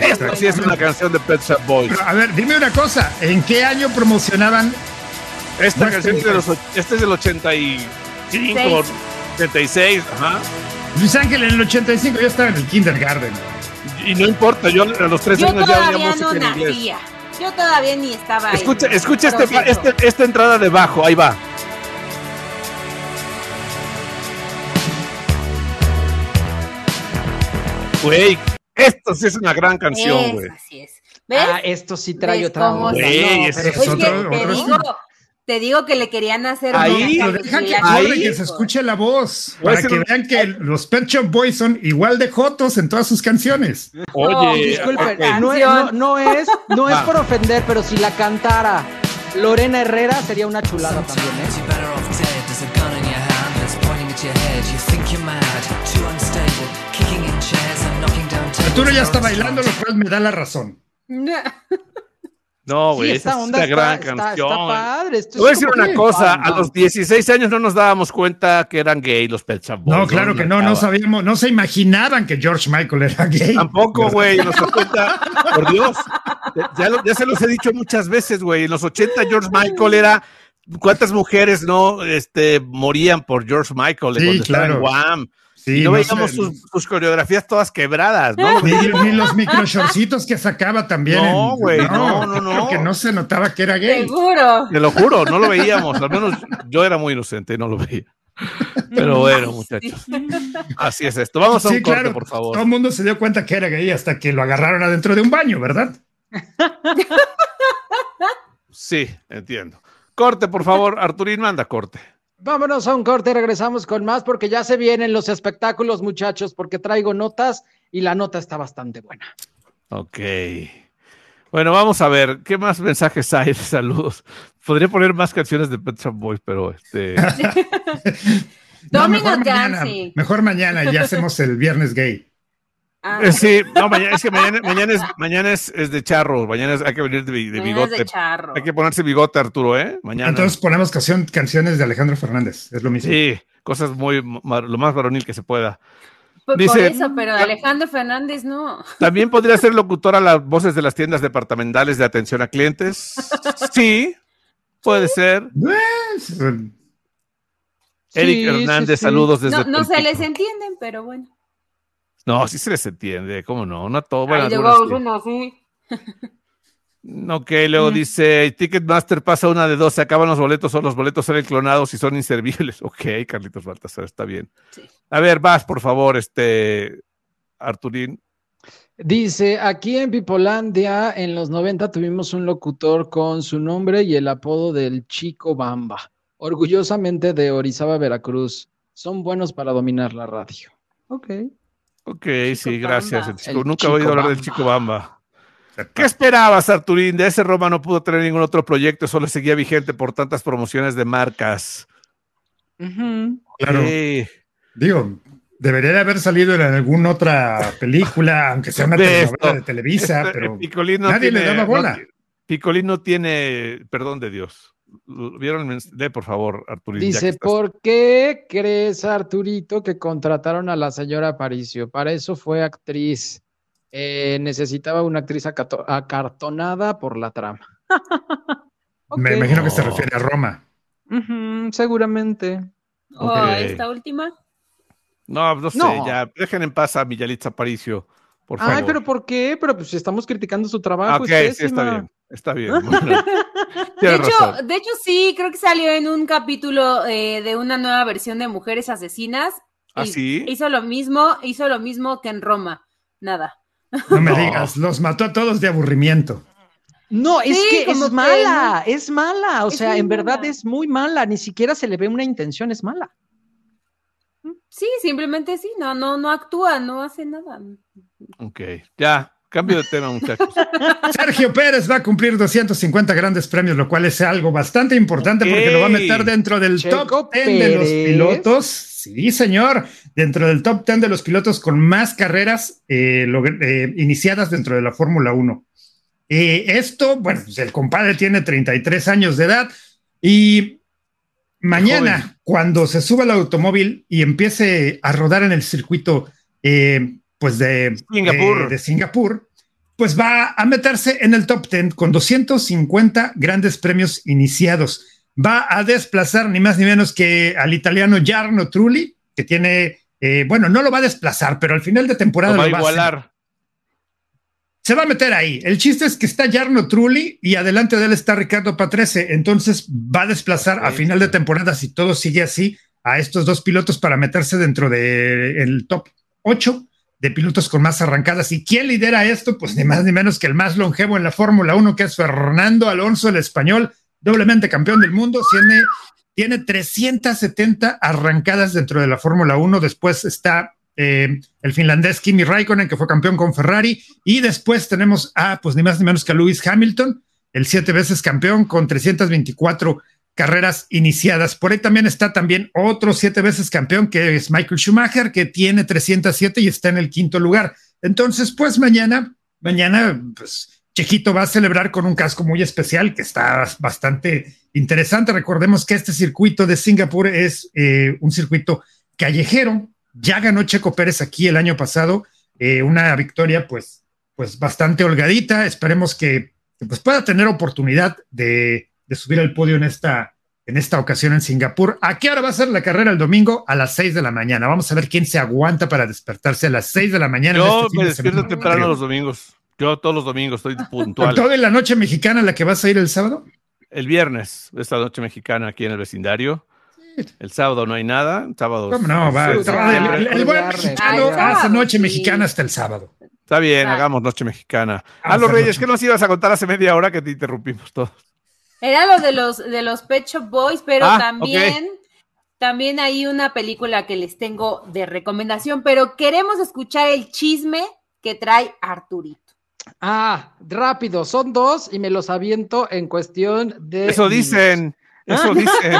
Es esto sí es una canción de Pet Shop Boys. Pero, a ver, dime una cosa, ¿en qué año promocionaban esta West canción? De los, este es del 85, 86, ajá. Luis Ángel en el 85 yo estaba en el kindergarten. Y no importa, yo a los tres yo años ya había música no en inglés. nacía. Yo todavía ni estaba Escucha, en escucha este, este, esta entrada de bajo, ahí va. Güey, esto sí es una gran canción, güey. Así es. ¿Ves? Ah, esto sí trae ¿Ves otra se- Güey, no, pero es que otro- te otro- digo, te digo que le querían hacer Ahí, una deja que Ahí- que se escuche la voz, para que un- vean que los Pet Shop Boys son igual de jotos en todas sus canciones. Oye, Disculpen, ok. no, es, no, no es, no es por ofender, pero si la cantara Lorena Herrera sería una chulada también, ¿eh? You're better off dead. There's a gun in your hand that's pointing at your head. You think you're mad, too unstable, kicking in chairs and knocking down tables. Arturo ya está bailando, lo cual me da la razón. No, güey, Sí, esa esta es onda una está, gran está- canción. está padre. Esto Te voy a decir una cosa, a los 16 años no nos dábamos cuenta que eran gay los Pet Shop Boys. No, claro que no, no sabíamos, no se imaginaban que George Michael era gay. Tampoco, güey, en los 80, por Dios, ya, lo- ya se los he dicho muchas veces, güey, en los 80 George Michael era, ¿cuántas mujeres no este, morían por George Michael Sí, cuando estaba en claro. Guam? Sí, y no, no veíamos sé. sus, sus coreografías todas quebradas, ¿no? Ni, ni los micro shortcitos que sacaba también. No, en- güey, no, no, no. Que no se notaba que era gay. Seguro. Te lo juro, no lo veíamos, al menos yo era muy inocente y no lo veía. Pero bueno, muchachos, así es esto. Vamos a un Sí, corte, claro. por favor. Todo el mundo se dio cuenta que era gay hasta que lo agarraron adentro de un baño, ¿verdad? Sí, entiendo. Corte, por favor, Arturín, manda corte. Vámonos a un corte y regresamos con más porque ya se vienen los espectáculos, muchachos, porque traigo notas y la nota está bastante buena. Ok. Bueno, vamos a ver, ¿qué más mensajes hay de <laughs> saludos? Podría poner más canciones de Pet Shop Boys, pero este... <laughs> No, mejor mañana, Dancing. mejor mañana y ya hacemos el viernes gay. Ah, eh, Sí, no, mañana, es que mañana, mañana, es, mañana es, es de charro, mañana es- hay que venir de, bigote. de charro. Hay que ponerse bigote, Arturo, ¿eh? Mañana. Entonces ponemos canción, canciones de Alejandro Fernández, es lo mismo. Sí, cosas muy, lo más varonil que se pueda. Por, Dice- por eso, pero Alejandro Fernández no. También podría ser locutor a las voces de las tiendas departamentales de atención a clientes. Sí, puede ser. Pues, Eric Sí, Hernández, sí, sí. saludos desde No, no se les entienden, pero bueno. No, sí se les entiende, ¿cómo no? No a todo. Bueno, luego, sí. <laughs> Ok, luego Mm. dice, Ticketmaster pasa una de dos, se acaban los boletos o los boletos salen clonados y son inservibles. <laughs> Ok, Carlitos Baltasar, está bien. Sí. A ver, vas, por favor, este, Arturín. Dice, aquí en Pipolandia en los 90 tuvimos un locutor con su nombre y el apodo del Chico Bamba, orgullosamente de Orizaba, Veracruz. Son buenos para dominar la radio. Ok. Ok, Chico sí, gracias. Bamba. el chico. El Nunca he oído hablar del. Chico Bamba. ¿Qué esperabas, Arturín? De ese Roma no pudo tener ningún otro proyecto, solo seguía vigente por tantas promociones de marcas. Claro. Sí. Digo, debería de haber salido en alguna otra película, <laughs> aunque sea una De telenovela esto. de Televisa, Este, pero Picolín no nadie le tiene- daba bola. no- Picolín no tiene, perdón de Dios. ¿Vieron? el Lee, por favor, que Dice, estás. ¿por qué crees, Arturito, que contrataron a la señora Aparicio? Para eso fue actriz. Eh, necesitaba una actriz acartonada por la trama. <laughs> me imagino que se No. refiere a Roma. Seguramente. O Ok. esta última. No, no sé, No. ya. Dejen en paz a Miyalitza Aparicio, por favor. Ay, pero ¿por qué? Pero pues estamos criticando su trabajo. ok, es sí, está bien. Está bien. <laughs> bueno. De hecho, razón. de hecho, sí, creo que salió en un capítulo eh, de una nueva versión de Mujeres Asesinas. ¿Ah, sí? Hizo lo mismo, hizo lo mismo que en Roma. Nada. No me <laughs> No. digas, los mató a todos de aburrimiento. No, es que es que mala, es mala. O Es sea, en verdad mala. es muy mala. Ni siquiera se le ve una intención, es mala. Sí, simplemente sí, no, no, no actúa, no hace nada. Ok, ya. Cambio de tema, muchachos. <laughs> Sergio Pérez va a cumplir 250 grandes premios, lo cual es algo bastante importante porque lo va a meter dentro del Checo top 10 de los pilotos. Sí, señor, dentro del top 10 de los pilotos con más carreras eh, eh, iniciadas dentro de la Fórmula 1. Eh, esto, bueno, pues el compadre tiene 33 años de edad y mañana, joven. cuando se suba al automóvil y empiece a rodar en el circuito, eh, pues de Singapur. de- de Singapur, pues va a meterse en el top 10 con 250 grandes premios iniciados. Va a desplazar ni más ni menos que al italiano Jarno Trulli, que tiene, eh, bueno, no lo va a desplazar, pero al final de temporada Lo va a lo va a hacer. igualar. Se va a meter ahí. El chiste es que está Jarno Trulli y adelante de él está Ricardo Patrese. Entonces va a desplazar a final de temporada, si todo sigue así, a estos dos pilotos para meterse dentro del top 8 de pilotos con más arrancadas. ¿Y quién lidera esto? Pues ni más ni menos que el más longevo en la Fórmula 1, que es Fernando Alonso, el español, doblemente campeón del mundo. Tiene, tiene 370 arrancadas dentro de la Fórmula 1. Después está eh, el finlandés Kimi Raikkonen, que fue campeón con Ferrari. Y después tenemos a, pues ni más ni menos que a Lewis Hamilton, el siete veces campeón con 324 carreras iniciadas. Por ahí también está también otro siete veces campeón que es Michael Schumacher, que tiene 307 y está en el quinto lugar. Entonces, pues mañana, mañana, pues Chequito va a celebrar con un casco muy especial que está bastante interesante. Recordemos que este circuito de Singapur es eh, un circuito callejero. Ya ganó Checo Pérez aquí el año pasado, eh, una victoria pues, pues bastante holgadita. Esperemos que, que, pues pueda tener oportunidad de, de subir al podio en esta, en esta ocasión en Singapur. ¿A qué hora va a ser la carrera el domingo? A las 6 de la mañana. Vamos a ver quién se aguanta para despertarse a las 6 de la mañana. Yo este me de despierto temprano los domingos. Yo todos los domingos estoy <laughs> puntual. ¿Toda la noche mexicana a la que vas a ir el sábado? El viernes, esta noche mexicana aquí en el vecindario. El sábado no hay nada. El sábado. ¿Cómo no? Va, el, sí, sábado, el- el- el buen mexicano Ay, sábado, hace noche sí. mexicana hasta el sábado. Está bien, hagamos noche mexicana. Ah, A los Reyes, noche. ¿qué nos ibas a contar hace media hora que te interrumpimos todos? Era lo de los de los Pet Shop Boys, pero Ah, también, también hay una película que les tengo de recomendación, pero queremos escuchar el chisme que trae Arturito. Ah, rápido, son dos y me los aviento en cuestión de. Eso dicen. Eso <laughs> dicen.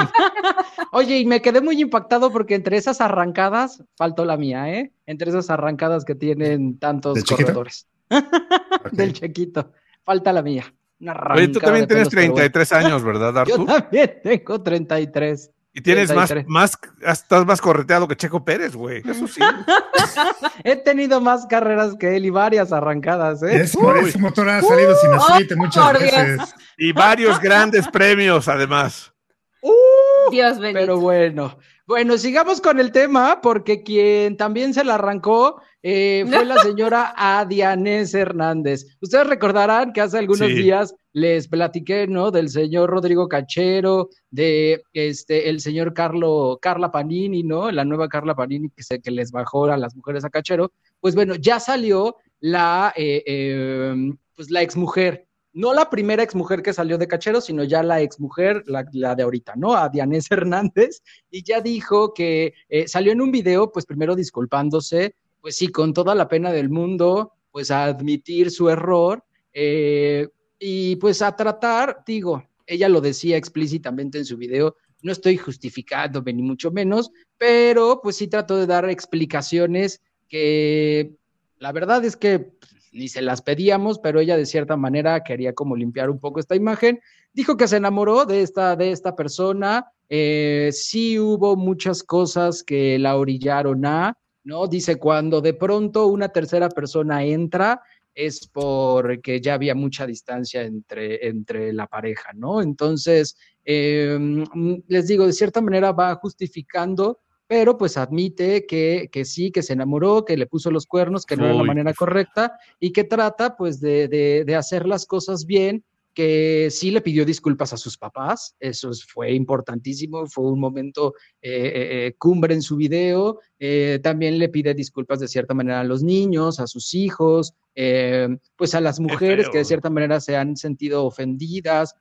Oye, y me quedé muy impactado porque entre esas arrancadas, faltó la mía, ¿eh? Entre esas arrancadas que tienen tantos ¿Del chiquito? corredores. <laughs> Del chiquito. Falta la mía. Una Oye, tú también tienes pelos, pero bueno. 33 años, ¿verdad, <laughs> Yo Artur? también tengo 33. Y tienes más, 33. más, estás más correteado que Checo Pérez, güey. Eso sí. <laughs> He tenido más carreras que él y varias arrancadas, ¿eh? Es por eso motor ha salido sin aceite muchas Dios. veces. Y varios grandes premios, además. Dios bendito. Pero bueno, bueno, sigamos con el tema, porque quien también se la arrancó eh, fue la <laughs> señora Adianés Hernández. Ustedes recordarán que hace algunos Sí. días les platiqué, ¿no? Del señor Rodrigo Cachero, de este, el señor Carlo, Carla Panini, ¿no? La nueva Carla Panini que sé que les bajó a las mujeres a Cachero. Pues bueno, ya salió la, eh, eh, pues la exmujer no la primera exmujer que salió de Cachero, sino ya la exmujer, la, la de ahorita, ¿no? A Dianés <laughs> Hernández, y ya dijo que eh, salió en un video, pues primero disculpándose, pues sí, con toda la pena del mundo, pues a admitir su error, eh, y pues a tratar, digo, ella lo decía explícitamente en su video, no estoy justificándome ni mucho menos, pero pues sí trató de dar explicaciones que la verdad es que pues, ni se las pedíamos, pero ella de cierta manera quería como limpiar un poco esta imagen. Dijo que se enamoró de esta, de esta persona. Eh, sí hubo muchas cosas que la orillaron a, ¿no? Dice, cuando de pronto una tercera persona entra, es porque ya había mucha distancia entre, entre la pareja, ¿no? Entonces, eh, les digo, de cierta manera va justificando pero pues admite que, que, sí, que se enamoró, que le puso los cuernos, que no era la manera correcta y que trata pues de, de, de, hacer las cosas bien, que sí le pidió disculpas a sus papás, eso es, fue importantísimo, fue un momento eh, eh, cumbre en su video, eh, también le pide disculpas de cierta manera a los niños, a sus hijos, pues a las mujeres que de cierta manera se han sentido ofendidas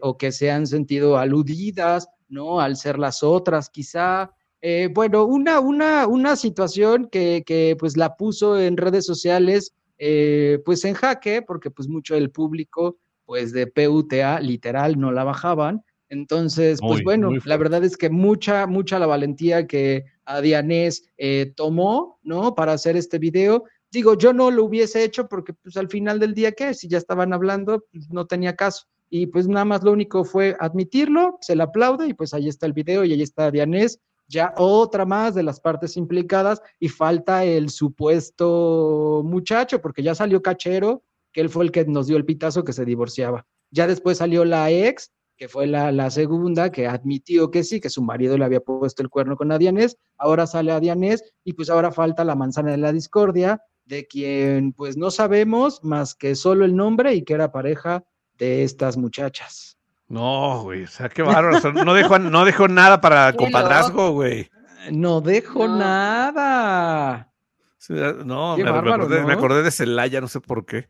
o que se han sentido aludidas, ¿no? Al ser las otras, quizá. Eh, bueno, una, una, una situación que, que, pues la puso en redes sociales eh, pues en jaque, porque pues mucho del público pues de PUTA literal no la bajaban. Entonces, pues Muy, bueno, muy la verdad es que mucha, mucha la valentía que a Dianés eh, tomó, ¿no? Para hacer este video. Digo, yo no lo hubiese hecho porque pues al final del día, ¿qué? Si ya estaban hablando, pues no tenía caso. Y pues nada más lo único fue admitirlo, se le aplaude y pues ahí está el video y ahí está Dianés ya otra más de las partes implicadas y falta el supuesto muchacho, porque ya salió Cachero, que él fue el que nos dio el pitazo que se divorciaba. Ya después salió la ex, que fue la, la segunda, que admitió que sí, que su marido le había puesto el cuerno con Adianés, ahora sale Adianés y pues ahora falta la manzana de la discordia, de quien pues no sabemos más que solo el nombre y que era pareja de estas muchachas. No, güey, o sea, qué bárbaro. o sea, no, dejó, no dejó nada para compadrazgo, güey. No dejo No. nada. Sí, No, me, bárbaro, acordé, ¿no? me acordé de Celaya, no sé por qué.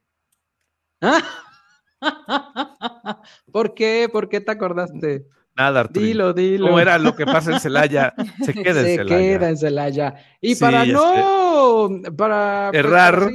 <laughs> ¿Por qué? ¿Por qué te acordaste? Nada, Arturito. Dilo, dilo. ¿Cómo era lo que pasa en Celaya? Se <laughs> queda en Se Celaya. queda en Celaya. Y Sí, para no, para, Errar.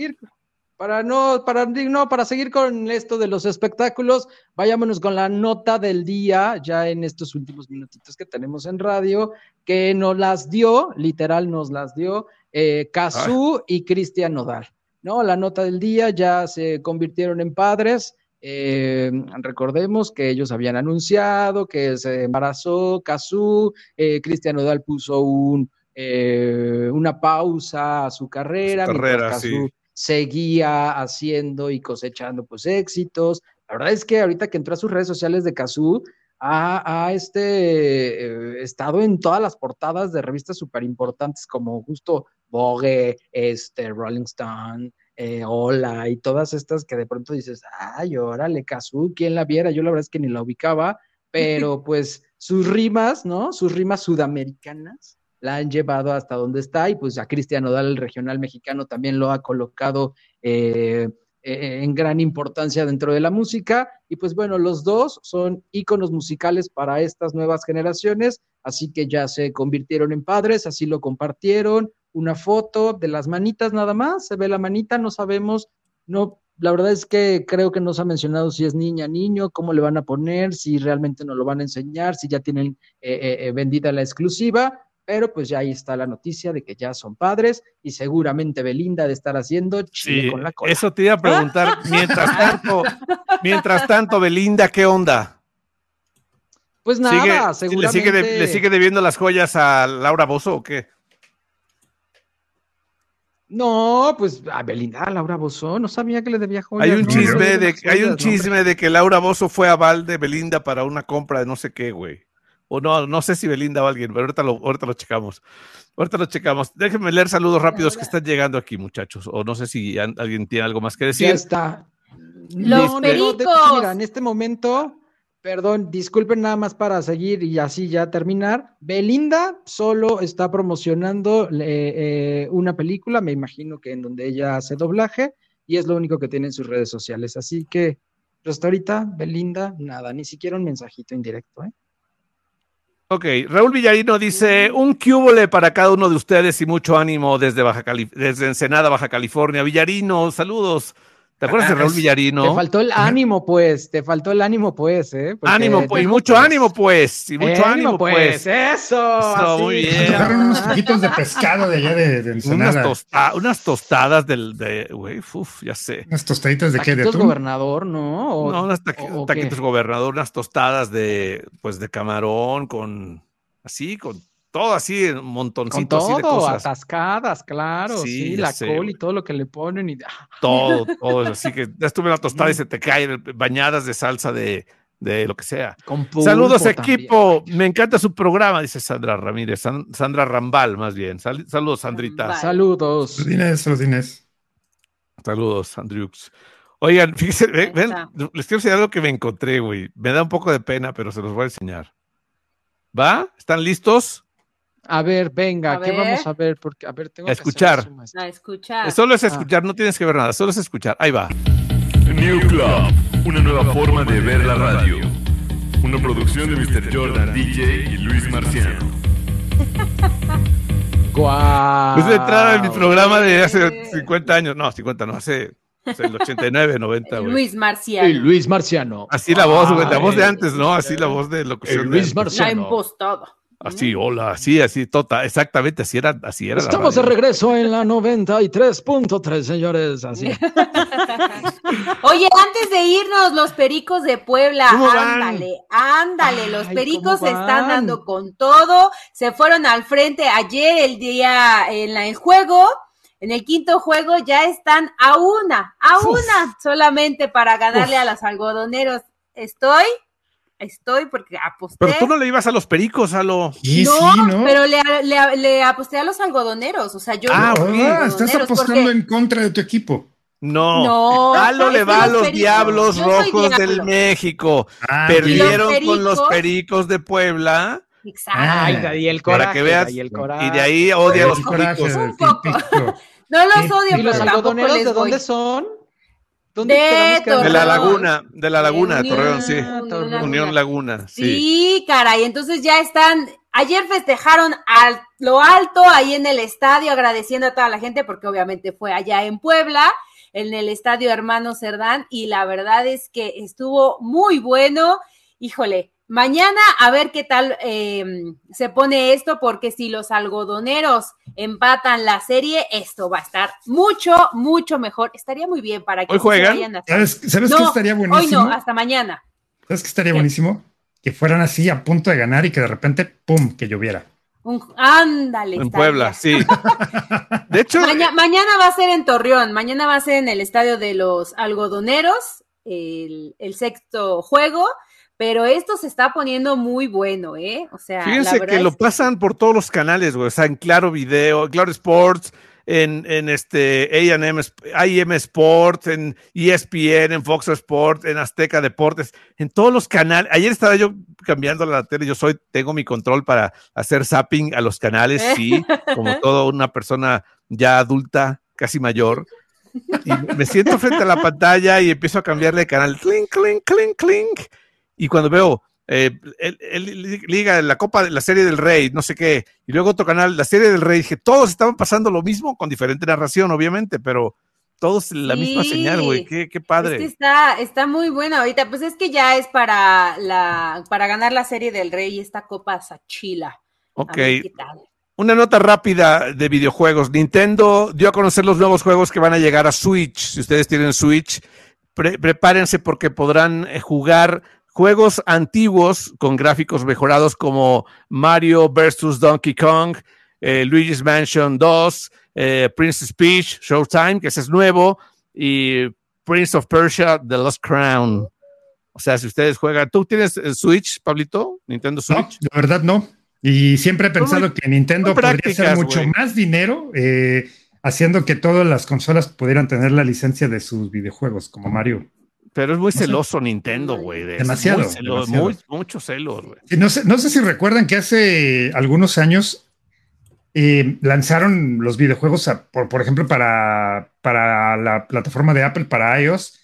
Para no, para no, para seguir con esto de los espectáculos, vayámonos con la nota del día, ya en estos últimos minutitos que tenemos en radio, que nos las dio, literal nos las dio, eh, Cazú y Cristian Nodal. ¿no? La nota del día ya se convirtieron en padres. Eh, recordemos que ellos habían anunciado que se embarazó Cazú, eh, Cristian Nodal puso un, eh, una pausa a su carrera, Su carrera, sí. Seguía haciendo y cosechando pues éxitos. La verdad es que ahorita que entró a sus redes sociales de Cazú, ha, ha este, eh, estado en todas las portadas de revistas súper importantes como justo Vogue, este, Rolling Stone, eh, Hola y todas estas que de pronto dices, ay, órale, Cazú, ¿quién la viera? Yo la verdad es que ni la ubicaba, <laughs> pero pues sus rimas, ¿no? Sus rimas sudamericanas la han llevado hasta donde está y pues a Cristian Nodal, el regional mexicano, también lo ha colocado eh, eh, en gran importancia dentro de la música. Y pues bueno, los dos son íconos musicales para estas nuevas generaciones, así que ya se convirtieron en padres, así lo compartieron. Una foto de las manitas nada más, se ve la manita, no sabemos, no, la verdad es que creo que nos ha mencionado si es niña, niño, cómo le van a poner, si realmente nos lo van a enseñar, si ya tienen eh, eh, vendida la exclusiva, pero pues ya ahí está la noticia de que ya son padres y seguramente Belinda de estar haciendo chile Sí, con la cola. eso te iba a preguntar. <laughs> Mientras tanto, mientras tanto, Belinda, ¿qué onda? Pues ¿Sigue- nada, ¿le, seguramente. sigue de- ¿Le sigue debiendo las joyas a Laura Bozo o qué? No, pues a Belinda, a Laura Bozón, no sabía que le debía joyas. Hay un no, chisme no le de hay un no, chisme de que Laura Bozo fue a Val de Belinda para una compra de no sé qué, güey. O no, no sé si Belinda o alguien, pero ahorita lo, ahorita lo checamos. Ahorita lo checamos. Déjenme leer saludos rápidos que están llegando aquí, muchachos. O no sé si alguien tiene algo más que Ya decir. está. Los no, hecho, mira, en este momento, perdón, disculpen nada más para seguir y así ya terminar. Belinda solo está promocionando eh, eh, una película, me imagino que en donde ella hace doblaje, y es lo único que tiene en sus redes sociales. Así que, pero hasta ahorita, Belinda, nada, ni siquiera un mensajito indirecto, ¿eh? Ok, Raúl Villarino dice, un cúbole para cada uno de ustedes y mucho ánimo desde, Baja Cali- desde Ensenada, Baja California. Villarino, saludos. ¿Te acuerdas de Ah, Raúl Villarino? Te faltó el ánimo, pues, te faltó el ánimo, pues, ¿eh? Porque Ánimo, pues, y mucho pues, ánimo, pues, y mucho ánimo, pues. Eso, Eso, así, muy bien. Se dejaron unos taquitos de pescado de allá de, de Unas, tosta- unas tostadas del, de, güey, uf, ya sé. Unas tostaditas de qué, de atún. gobernador, ¿no? ¿O- No, unas o- qué? taquitos gobernador, unas tostadas de, pues, de camarón con, así, con todo así, un Con montoncito así de todo, cosas. atascadas, claro, Sí, sí, la sé, col y todo lo que le ponen y ah, Todo, todo. Así que ya estuve en la tostada y se te caen bañadas de salsa de, de lo que sea. pulpo Saludos, también. equipo. Me encanta su programa, dice Sandra Ramírez. San- Sandra Rambal, más bien. Sal- saludos, Sandrita. Rambal. Saludos. Los Inés, los Inés. Saludos, Andrews. Oigan, <laughs> fíjense, ven, ven, les quiero enseñar algo que me encontré, güey. Me da un poco de pena, pero se los voy a enseñar. ¿Va? ¿Están listos? A ver, venga, A ¿qué ver. vamos a ver? Porque, a ver, tengo A que hacer escuchar. a. A escuchar. Solo es Ah. escuchar, no tienes que ver nada, solo es escuchar. Ahí va. New Club, una nueva forma de ver la radio. Una producción de Mr. Jordan DJ y Luis Marciano. <laughs> ¡Guau! Es la entrada de mi programa de hace Eh. 50 años. No, 50 no, hace, hace el 89, 90, güey. Luis El Marcial. Luis Marciano. Así la voz, güey, la voz de antes, ¿no? Así la voz de El locución. de Luis antes. La Marciano. impostada. Así, hola, así, así, tota, exactamente, así era, así era. Estamos de regreso en la 93.3, señores. Así. <laughs> Oye, antes de irnos, los pericos de Puebla, ándale, ándale, los Ay, pericos ¿cómo se están dando con todo, se fueron al frente ayer, el día en la, el juego, en el quinto juego ya están a una, a Uf. una solamente para ganarle a los algodoneros. Estoy, estoy porque aposté. Pero tú no le ibas a los pericos, a lo. Y no, sí, ¿no? pero le, le- le aposté a los algodoneros, o sea, yo Ah, no Ah, los estás apostando porque- en contra de tu equipo. No. No, Alo le va a los los pericos, Diablos yo Rojos del. México. Ah, Perdieron ¿Y los con los pericos? de Puebla. Exacto. Ay, ahí el Para coraje. que veas. ahí el Y de ahí odia a los pericos. Un poco. <laughs> No los odio, ¿Y los pero tampoco algodoneros les de dónde son? ¿Dónde De eran? De la Torreón. Laguna, de la Laguna, Unión- Torreón, sí. Unión Laguna. Unión Laguna, sí. Sí, caray, entonces ya están, ayer festejaron a lo alto ahí en el estadio, agradeciendo a toda la gente, porque obviamente fue allá en Puebla, en el estadio Hermano Cerdán, y la verdad es que estuvo muy bueno. Híjole, mañana a ver qué tal eh, se pone esto, porque si los algodoneros empatan la serie, esto va a estar mucho, mucho mejor. Estaría muy bien para que ¿Hoy se juegan? a- ¿Sabes, ¿sabes No, qué estaría Hoy buenísimo? no, hasta mañana. ¿Sabes qué estaría ¿Qué? buenísimo? Que fueran así a punto de ganar y que de repente, ¡pum!, que lloviera. Un- ándale. En Puebla, sí. <laughs> De hecho, Maña- mañana va a ser en Torreón, mañana va a ser en el estadio de los algodoneros, el, el sexto juego, pero esto se está poniendo muy bueno, ¿eh? O sea, Fíjense que lo pasan por todos los canales, güey. O sea, en Claro Video, en Claro Sports, en, en este A&M, IM Sports, en ESPN, en Fox Sports, en Azteca Deportes, en todos los canales. Ayer estaba yo cambiando la tele, yo soy, tengo mi control para hacer zapping a los canales, sí, <laughs> como toda una persona ya adulta, casi mayor. Y me siento frente a la pantalla y empiezo a cambiarle de canal, clink, clink, clink, clink. Y cuando veo eh, el, el- liga la Copa de la Serie del Rey, no sé qué, y luego otro canal, la Serie del Rey, dije, todos estaban pasando lo mismo con diferente narración, obviamente, pero todos la misma señal, güey, qué, qué padre. Es que está, está muy bueno ahorita, pues es que ya es para la, para ganar la serie del rey esta copa Sachila. Ok, ver qué tal. una nota rápida de videojuegos. Nintendo dio a conocer los nuevos juegos que van a llegar a Switch. Si ustedes tienen Switch, pre- prepárense porque podrán eh, jugar juegos antiguos con gráficos mejorados como Mario vs. Donkey Kong, eh, Luigi's Mansion 2, eh, Princess Peach, Showtime, que ese es nuevo, y Prince of Persia, The Lost Crown. O sea, si ustedes juegan, ¿tú tienes el Switch, Pablito? Nintendo No, Switch. la verdad no. Y siempre he pensado que Nintendo podría hacer mucho más dinero eh, haciendo que todas las consolas pudieran tener la licencia de sus videojuegos, como Mario. Pero es muy sé. celoso Nintendo, güey. de. Demasiado, Muy celo- demasiado. muy- muchos celos, güey. No, sé, no sé si recuerdan que hace algunos años eh, lanzaron los videojuegos, a- por, por ejemplo, para, para la plataforma de Apple, para iOS.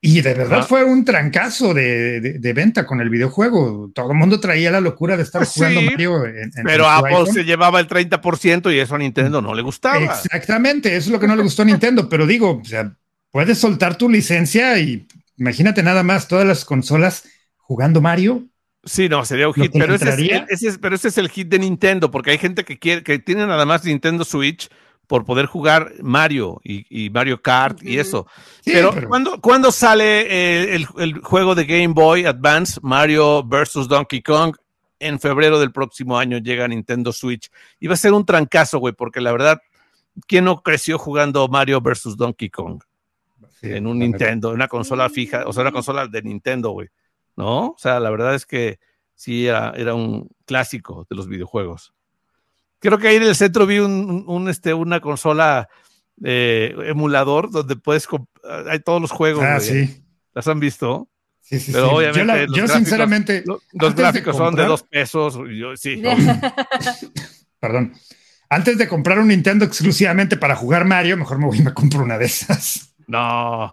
Y de verdad Ajá. fue un trancazo de, de- de venta con el videojuego. Todo el mundo traía la locura de estar Pues jugando sí, Mario en, en- Pero Apple iPhone. se llevaba el 30% y eso a Nintendo no le gustaba. Exactamente, eso es lo que no le gustó a Nintendo, pero digo, o sea, puedes soltar tu licencia y imagínate nada más todas las consolas jugando Mario. Sí, no, sería un hit, pero ese, es, entraría- ese es- pero ese es el hit de Nintendo, porque hay gente que quiere, que tiene nada más Nintendo Switch por poder jugar Mario y, y Mario Kart y Ujú. eso. Sí, pero, pero- ¿cuándo, cuándo sale eh, el, el juego de Game Boy Advance, Mario versus Donkey Kong? En febrero del próximo año llega Nintendo Switch. Y va a ser un trancazo, güey, porque la verdad, ¿quién no creció jugando Mario versus Donkey Kong? Sí, en un. Nintendo, en una consola fija, o sea, una consola de Nintendo, güey. ¿No? O sea, la verdad es que sí era, era un clásico de los videojuegos. Creo que ahí en el centro vi un, este, una consola eh, emulador donde puedes comp- hay todos los juegos. Ah, sí. ¿Las han visto? Sí, sí, Pero sí. obviamente yo, la- los yo gráficos- sinceramente, Lo- Los de gráficos son de dos pesos. yo- sí, <laughs> perdón, antes de comprar un Nintendo exclusivamente para jugar Mario, mejor me voy y me compro una de esas. No.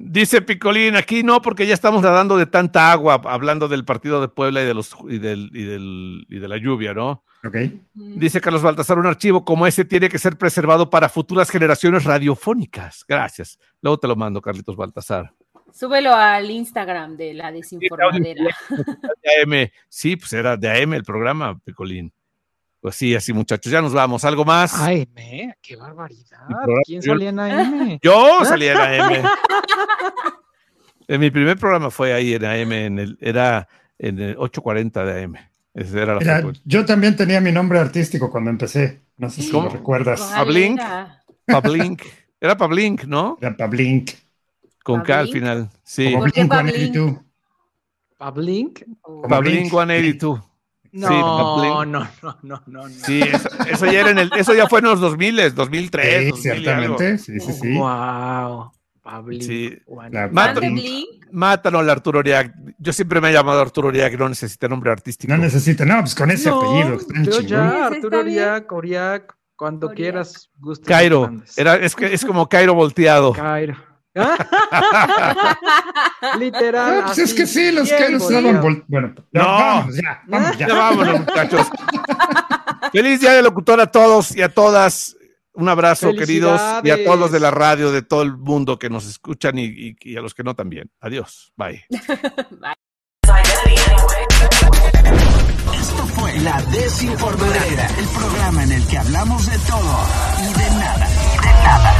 Dice Picolín, aquí no, porque ya estamos nadando de tanta agua, hablando del partido de Puebla y de los y del, y del- y de la lluvia, ¿no? Ok. Dice Carlos Baltasar, un archivo como ese tiene que ser preservado para futuras generaciones radiofónicas. Gracias. Luego te lo mando, Carlitos Baltasar. Súbelo al Instagram de la desinformadera. <laughs> De AM. Sí, pues era de AM el programa, Picolín. Pues sí, así muchachos, ya nos vamos. ¿Algo más? Ay, me, qué barbaridad. ¿Quién salía en AM? Yo salí en AM. <laughs> en mi primer programa fue ahí en AM, en el, era en el 840 de AM. Esa era la Mira, yo también tenía mi nombre artístico cuando empecé. No sé si ¿Cómo? lo recuerdas. ¿Cuál Pablink. era? Pablink. Era Pablink, ¿no? Era Pablink. Con K al final. Sí. Como ¿Por qué Blink Pablink? 182. ¿Pablink? Pablink Blink. 182. No, Sí, no, no, no, no, no. Sí, eso, eso ya era en el, eso ya fue en los 2000, 2003. Sí, 2000 y algo. ciertamente. Sí, sí, sí. Wow. Pablink. Sí. Mátanos al Arturo Oriac. Yo siempre me he llamado Arturo Oriac, no necesita nombre artístico. No necesita, no, pues con ese No, apellido. yo chingón. ya, Arturo. Oriac, Oriac, cuando Oriac. quieras, gustes. y Cairo. Era, es, que, es como Cairo volteado. Cairo. <laughs> Literal. Ah, pues es que sí, los que nos daban Bueno, No. vamos ya, vamos Ya ya. vámonos, muchachos. <laughs> Feliz día de locutor a todos y a todas. Un abrazo, queridos, y a todos los de la radio, de todo el mundo que nos escuchan y, y- y a los que no también. Adiós. Bye. <laughs> Esto fue La Desinformadera, el programa en el que hablamos de todo y de nada. Y de nada.